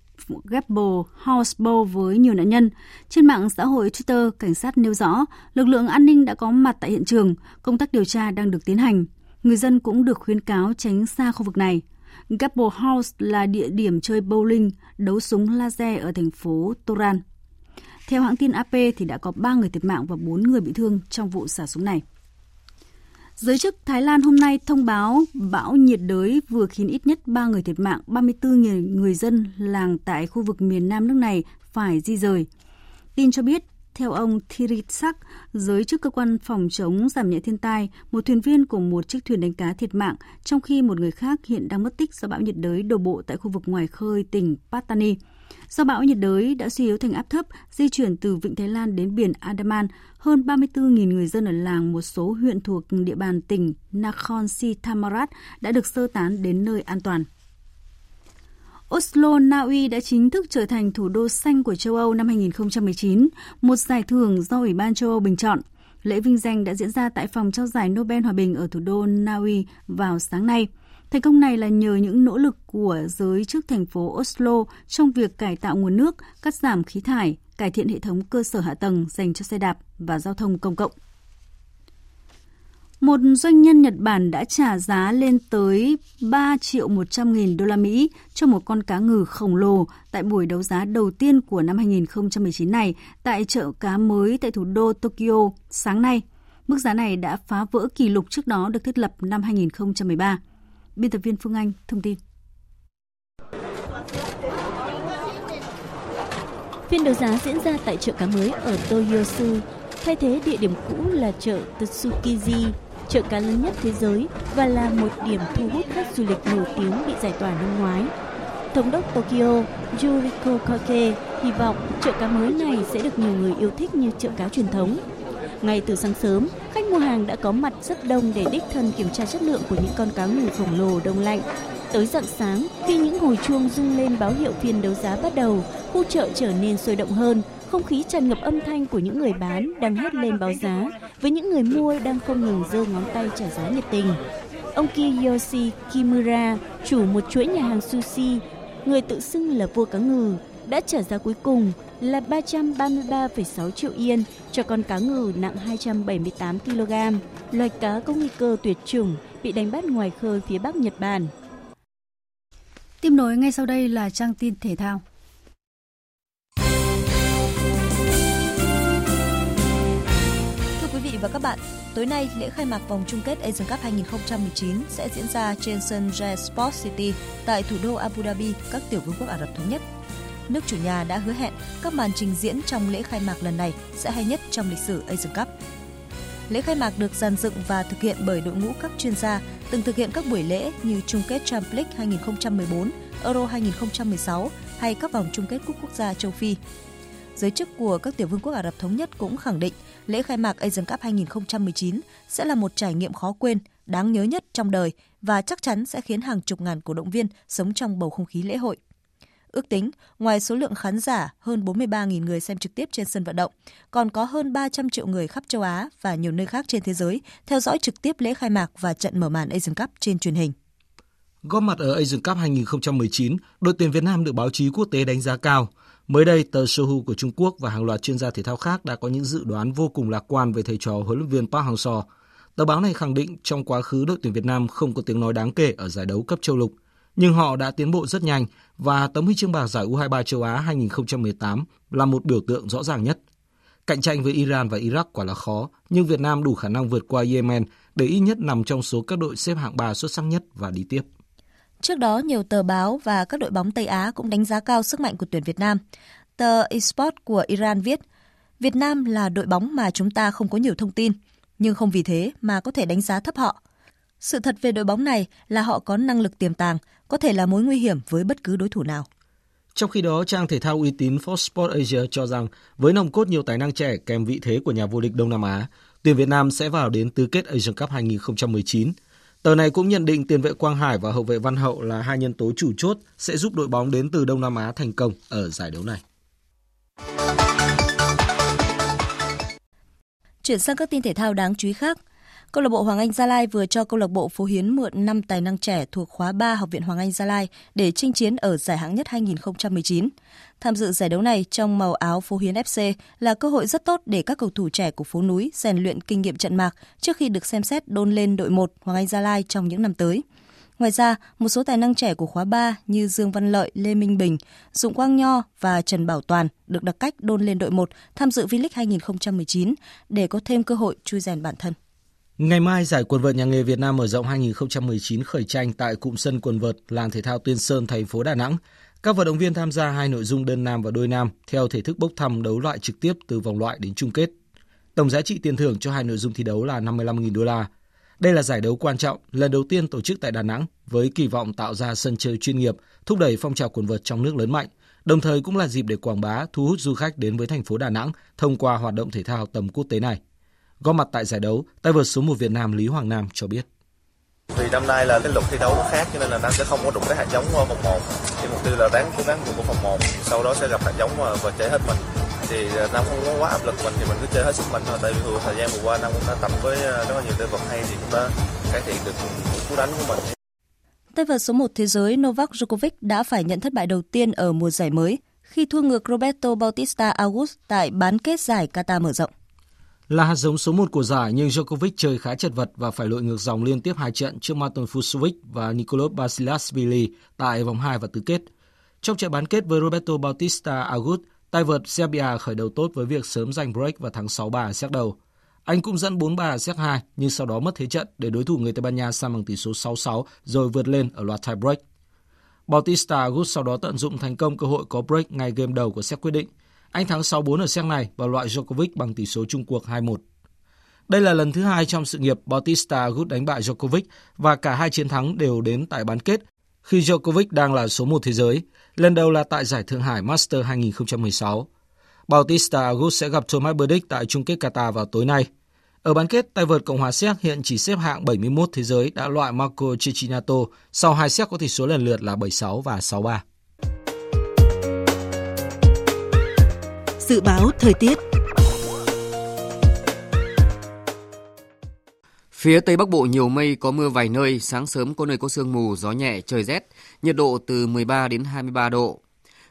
Gable Houseboat với nhiều nạn nhân. Trên mạng xã hội Twitter, cảnh sát nêu rõ lực lượng an ninh đã có mặt tại hiện trường, công tác điều tra đang được tiến hành. Người dân cũng được khuyến cáo tránh xa khu vực này. Gable House là địa điểm chơi bowling, đấu súng laser ở thành phố Toran. Theo hãng tin AP thì đã có 3 người thiệt mạng và 4 người bị thương trong vụ xả súng này. Giới chức Thái Lan hôm nay thông báo bão nhiệt đới vừa khiến ít nhất 3 người thiệt mạng, 34 người, người dân làng tại khu vực miền nam nước này phải di rời. Tin cho biết, theo ông Thiritsak, giới chức cơ quan phòng chống giảm nhẹ thiên tai, một thuyền viên của một chiếc thuyền đánh cá thiệt mạng, trong khi một người khác hiện đang mất tích do bão nhiệt đới đổ bộ tại khu vực ngoài khơi tỉnh Pattani. Do bão nhiệt đới đã suy yếu thành áp thấp, di chuyển từ Vịnh Thái Lan đến biển Andaman, hơn 34.000 người dân ở làng một số huyện thuộc địa bàn tỉnh Nakhon Si Thammarat đã được sơ tán đến nơi an toàn. Oslo, Na Uy đã chính thức trở thành thủ đô xanh của châu Âu năm 2019, một giải thưởng do Ủy ban châu Âu bình chọn. Lễ vinh danh đã diễn ra tại phòng trao giải Nobel Hòa bình ở thủ đô Na Uy vào sáng nay. Thành công này là nhờ những nỗ lực của giới chức thành phố Oslo trong việc cải tạo nguồn nước, cắt giảm khí thải, cải thiện hệ thống cơ sở hạ tầng dành cho xe đạp và giao thông công cộng. Một doanh nhân Nhật Bản đã trả giá lên tới 3 triệu 100 nghìn đô la Mỹ cho một con cá ngừ khổng lồ tại buổi đấu giá đầu tiên của năm 2019 này tại chợ cá mới tại thủ đô Tokyo sáng nay. Mức giá này đã phá vỡ kỷ lục trước đó được thiết lập năm 2013. Biên tập viên Phương Anh thông tin. Phiên đấu giá diễn ra tại chợ cá mới ở Toyosu, thay thế địa điểm cũ là chợ Tsukiji, chợ cá lớn nhất thế giới và là một điểm thu hút khách du lịch nổi tiếng bị giải tỏa năm ngoái. Thống đốc Tokyo Yuriko Koike hy vọng chợ cá mới này sẽ được nhiều người yêu thích như chợ cá truyền thống. Ngay từ sáng sớm, khách mua hàng đã có mặt rất đông để đích thân kiểm tra chất lượng của những con cá ngừ khổng lồ đông lạnh. Tới rạng sáng, khi những hồi chuông rung lên báo hiệu phiên đấu giá bắt đầu, khu chợ trở nên sôi động hơn, không khí tràn ngập âm thanh của những người bán đang hét lên báo giá, với những người mua đang không ngừng giơ ngón tay trả giá nhiệt tình. Ông Kiyoshi Kimura, chủ một chuỗi nhà hàng sushi, người tự xưng là vua cá ngừ, đã trả giá cuối cùng là 333,6 triệu yên cho con cá ngừ nặng 278 kg, loài cá có nguy cơ tuyệt chủng bị đánh bắt ngoài khơi phía Bắc Nhật Bản. Tiếp nối ngay sau đây là trang tin thể thao. Và các bạn, tối nay lễ khai mạc vòng chung kết Asian Cup 2019 sẽ diễn ra trên sân Jazz Sports City tại thủ đô Abu Dhabi, các tiểu vương quốc Ả Rập Thống Nhất. Nước chủ nhà đã hứa hẹn các màn trình diễn trong lễ khai mạc lần này sẽ hay nhất trong lịch sử Asian Cup. Lễ khai mạc được dàn dựng và thực hiện bởi đội ngũ các chuyên gia từng thực hiện các buổi lễ như chung kết Champions League 2014, Euro 2016 hay các vòng chung kết cúp quốc gia châu Phi. Giới chức của các tiểu vương quốc Ả Rập Thống Nhất cũng khẳng định lễ khai mạc Asian Cup 2019 sẽ là một trải nghiệm khó quên, đáng nhớ nhất trong đời và chắc chắn sẽ khiến hàng chục ngàn cổ động viên sống trong bầu không khí lễ hội. Ước tính, ngoài số lượng khán giả hơn 43.000 người xem trực tiếp trên sân vận động, còn có hơn 300 triệu người khắp châu Á và nhiều nơi khác trên thế giới theo dõi trực tiếp lễ khai mạc và trận mở màn Asian Cup trên truyền hình. Góp mặt ở Asian Cup 2019, đội tuyển Việt Nam được báo chí quốc tế đánh giá cao. Mới đây, tờ Sohu của Trung Quốc và hàng loạt chuyên gia thể thao khác đã có những dự đoán vô cùng lạc quan về thầy trò huấn luyện viên Park Hang-seo. Tờ báo này khẳng định trong quá khứ đội tuyển Việt Nam không có tiếng nói đáng kể ở giải đấu cấp châu lục, nhưng họ đã tiến bộ rất nhanh và tấm huy chương bạc giải U23 châu Á 2018 là một biểu tượng rõ ràng nhất. Cạnh tranh với Iran và Iraq quả là khó, nhưng Việt Nam đủ khả năng vượt qua Yemen để ít nhất nằm trong số các đội xếp hạng 3 xuất sắc nhất và đi tiếp. Trước đó, nhiều tờ báo và các đội bóng Tây Á cũng đánh giá cao sức mạnh của tuyển Việt Nam. Tờ eSport của Iran viết, Việt Nam là đội bóng mà chúng ta không có nhiều thông tin, nhưng không vì thế mà có thể đánh giá thấp họ. Sự thật về đội bóng này là họ có năng lực tiềm tàng, có thể là mối nguy hiểm với bất cứ đối thủ nào. Trong khi đó, trang thể thao uy tín Fox Sports Asia cho rằng với nòng cốt nhiều tài năng trẻ kèm vị thế của nhà vô địch Đông Nam Á, tuyển Việt Nam sẽ vào đến tứ kết Asian Cup 2019. Tờ này cũng nhận định tiền vệ Quang Hải và hậu vệ Văn Hậu là hai nhân tố chủ chốt sẽ giúp đội bóng đến từ Đông Nam Á thành công ở giải đấu này. Chuyển sang các tin thể thao đáng chú ý khác. Câu lạc bộ Hoàng Anh Gia Lai vừa cho câu lạc bộ Phố Hiến mượn 5 tài năng trẻ thuộc khóa 3 Học viện Hoàng Anh Gia Lai để chinh chiến ở giải hạng nhất 2019. Tham dự giải đấu này trong màu áo Phố Hiến FC là cơ hội rất tốt để các cầu thủ trẻ của phố núi rèn luyện kinh nghiệm trận mạc trước khi được xem xét đôn lên đội 1 Hoàng Anh Gia Lai trong những năm tới. Ngoài ra, một số tài năng trẻ của khóa 3 như Dương Văn Lợi, Lê Minh Bình, Dụng Quang Nho và Trần Bảo Toàn được đặc cách đôn lên đội 1 tham dự V-League 2019 để có thêm cơ hội chui rèn bản thân. Ngày mai, giải quần vợt nhà nghề Việt Nam mở rộng 2019 khởi tranh tại cụm sân quần vợt làng thể thao Tuyên Sơn, thành phố Đà Nẵng. Các vận động viên tham gia hai nội dung đơn nam và đôi nam theo thể thức bốc thăm đấu loại trực tiếp từ vòng loại đến chung kết. Tổng giá trị tiền thưởng cho hai nội dung thi đấu là 55.000 đô la. Đây là giải đấu quan trọng, lần đầu tiên tổ chức tại Đà Nẵng với kỳ vọng tạo ra sân chơi chuyên nghiệp, thúc đẩy phong trào quần vợt trong nước lớn mạnh, đồng thời cũng là dịp để quảng bá, thu hút du khách đến với thành phố Đà Nẵng thông qua hoạt động thể thao tầm quốc tế này. Góp mặt tại giải đấu, tay vợt số 1 Việt Nam Lý Hoàng Nam cho biết. Vì năm nay là cái luật thi đấu nó khác cho nên là Nam sẽ không có đụng tới hạt giống vòng 1. Thì mục tiêu là ráng cố gắng vượt qua vòng 1, sau đó sẽ gặp hạt giống và, chơi hết mình. Thì à, Nam không có quá áp lực mình thì mình cứ chơi hết sức mình thôi. Tại vì thời gian vừa qua Nam cũng đã tập với à, rất là nhiều tay vợt hay thì cũng đã cải thiện được cú đánh của mình. Tay vợt số 1 thế giới Novak Djokovic đã phải nhận thất bại đầu tiên ở mùa giải mới khi thua ngược Roberto Bautista Agut tại bán kết giải Qatar mở rộng. Là hạt giống số 1 của giải nhưng Djokovic chơi khá chật vật và phải lội ngược dòng liên tiếp hai trận trước Martin Fucsovic và Nicolas Basilashvili tại vòng 2 và tứ kết. Trong trận bán kết với Roberto Bautista Agut, tay vợt Serbia khởi đầu tốt với việc sớm giành break và thắng 6-3 ở set đầu. Anh cũng dẫn 4-3 ở set 2 nhưng sau đó mất thế trận để đối thủ người Tây Ban Nha sang bằng tỷ số 6-6 rồi vượt lên ở loạt tie break. Bautista Agut sau đó tận dụng thành công cơ hội có break ngay game đầu của set quyết định. Anh thắng 6-4 ở set này và loại Djokovic bằng tỷ số chung cuộc 2-1. Đây là lần thứ hai trong sự nghiệp Bautista Agut đánh bại Djokovic và cả hai chiến thắng đều đến tại bán kết khi Djokovic đang là số 1 thế giới, lần đầu là tại giải Thượng Hải Master 2016. Bautista Agut sẽ gặp Thomas Berdych tại chung kết Qatar vào tối nay. Ở bán kết, tay vợt Cộng hòa Séc hiện chỉ xếp hạng 71 thế giới đã loại Marco Cecchinato sau hai set có tỷ số lần lượt là 76 và 63. Dự báo thời tiết Phía Tây Bắc Bộ nhiều mây có mưa vài nơi, sáng sớm có nơi có sương mù, gió nhẹ, trời rét, nhiệt độ từ 13 đến 23 độ.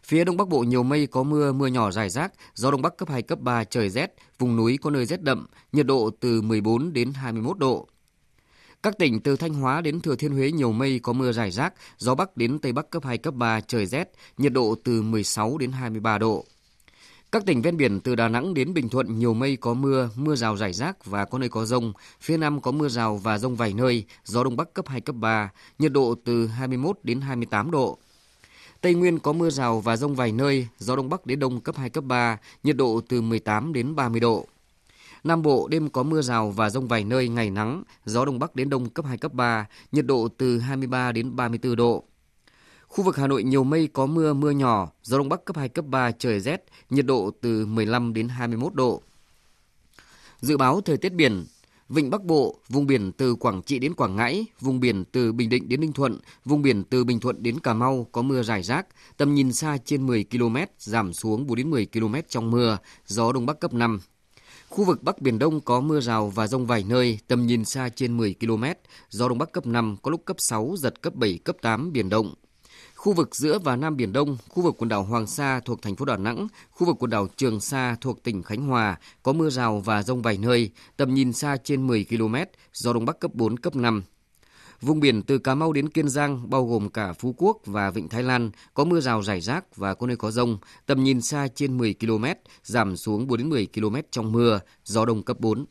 Phía Đông Bắc Bộ nhiều mây có mưa, mưa nhỏ rải rác, gió Đông Bắc cấp 2, cấp 3, trời rét, vùng núi có nơi rét đậm, nhiệt độ từ 14 đến 21 độ. Các tỉnh từ Thanh Hóa đến Thừa Thiên Huế nhiều mây có mưa rải rác, gió Bắc đến Tây Bắc cấp 2, cấp 3, trời rét, nhiệt độ từ 16 đến 23 độ. Các tỉnh ven biển từ Đà Nẵng đến Bình Thuận nhiều mây có mưa, mưa rào rải rác và có nơi có rông. Phía Nam có mưa rào và rông vài nơi, gió Đông Bắc cấp 2, cấp 3, nhiệt độ từ 21 đến 28 độ. Tây Nguyên có mưa rào và rông vài nơi, gió Đông Bắc đến Đông cấp 2, cấp 3, nhiệt độ từ 18 đến 30 độ. Nam Bộ đêm có mưa rào và rông vài nơi, ngày nắng, gió Đông Bắc đến Đông cấp 2, cấp 3, nhiệt độ từ 23 đến 34 độ. Khu vực Hà Nội nhiều mây có mưa, mưa nhỏ, gió Đông Bắc cấp 2, cấp 3, trời rét, nhiệt độ từ 15 đến 21 độ. Dự báo thời tiết biển, Vịnh Bắc Bộ, vùng biển từ Quảng Trị đến Quảng Ngãi, vùng biển từ Bình Định đến Ninh Thuận, vùng biển từ Bình Thuận đến Cà Mau có mưa rải rác, tầm nhìn xa trên 10 km, giảm xuống 4 đến 10 km trong mưa, gió Đông Bắc cấp 5. Khu vực Bắc Biển Đông có mưa rào và rông vài nơi, tầm nhìn xa trên 10 km, gió Đông Bắc cấp 5, có lúc cấp 6, giật cấp 7, cấp 8, biển động. Khu vực giữa và Nam Biển Đông, khu vực quần đảo Hoàng Sa thuộc thành phố Đà Nẵng, khu vực quần đảo Trường Sa thuộc tỉnh Khánh Hòa có mưa rào và rông vài nơi, tầm nhìn xa trên 10 km, gió Đông Bắc cấp 4, cấp 5. Vùng biển từ Cà Mau đến Kiên Giang, bao gồm cả Phú Quốc và Vịnh Thái Lan, có mưa rào rải rác và có nơi có rông, tầm nhìn xa trên 10 km, giảm xuống 4 đến 10 km trong mưa, gió đông cấp 4.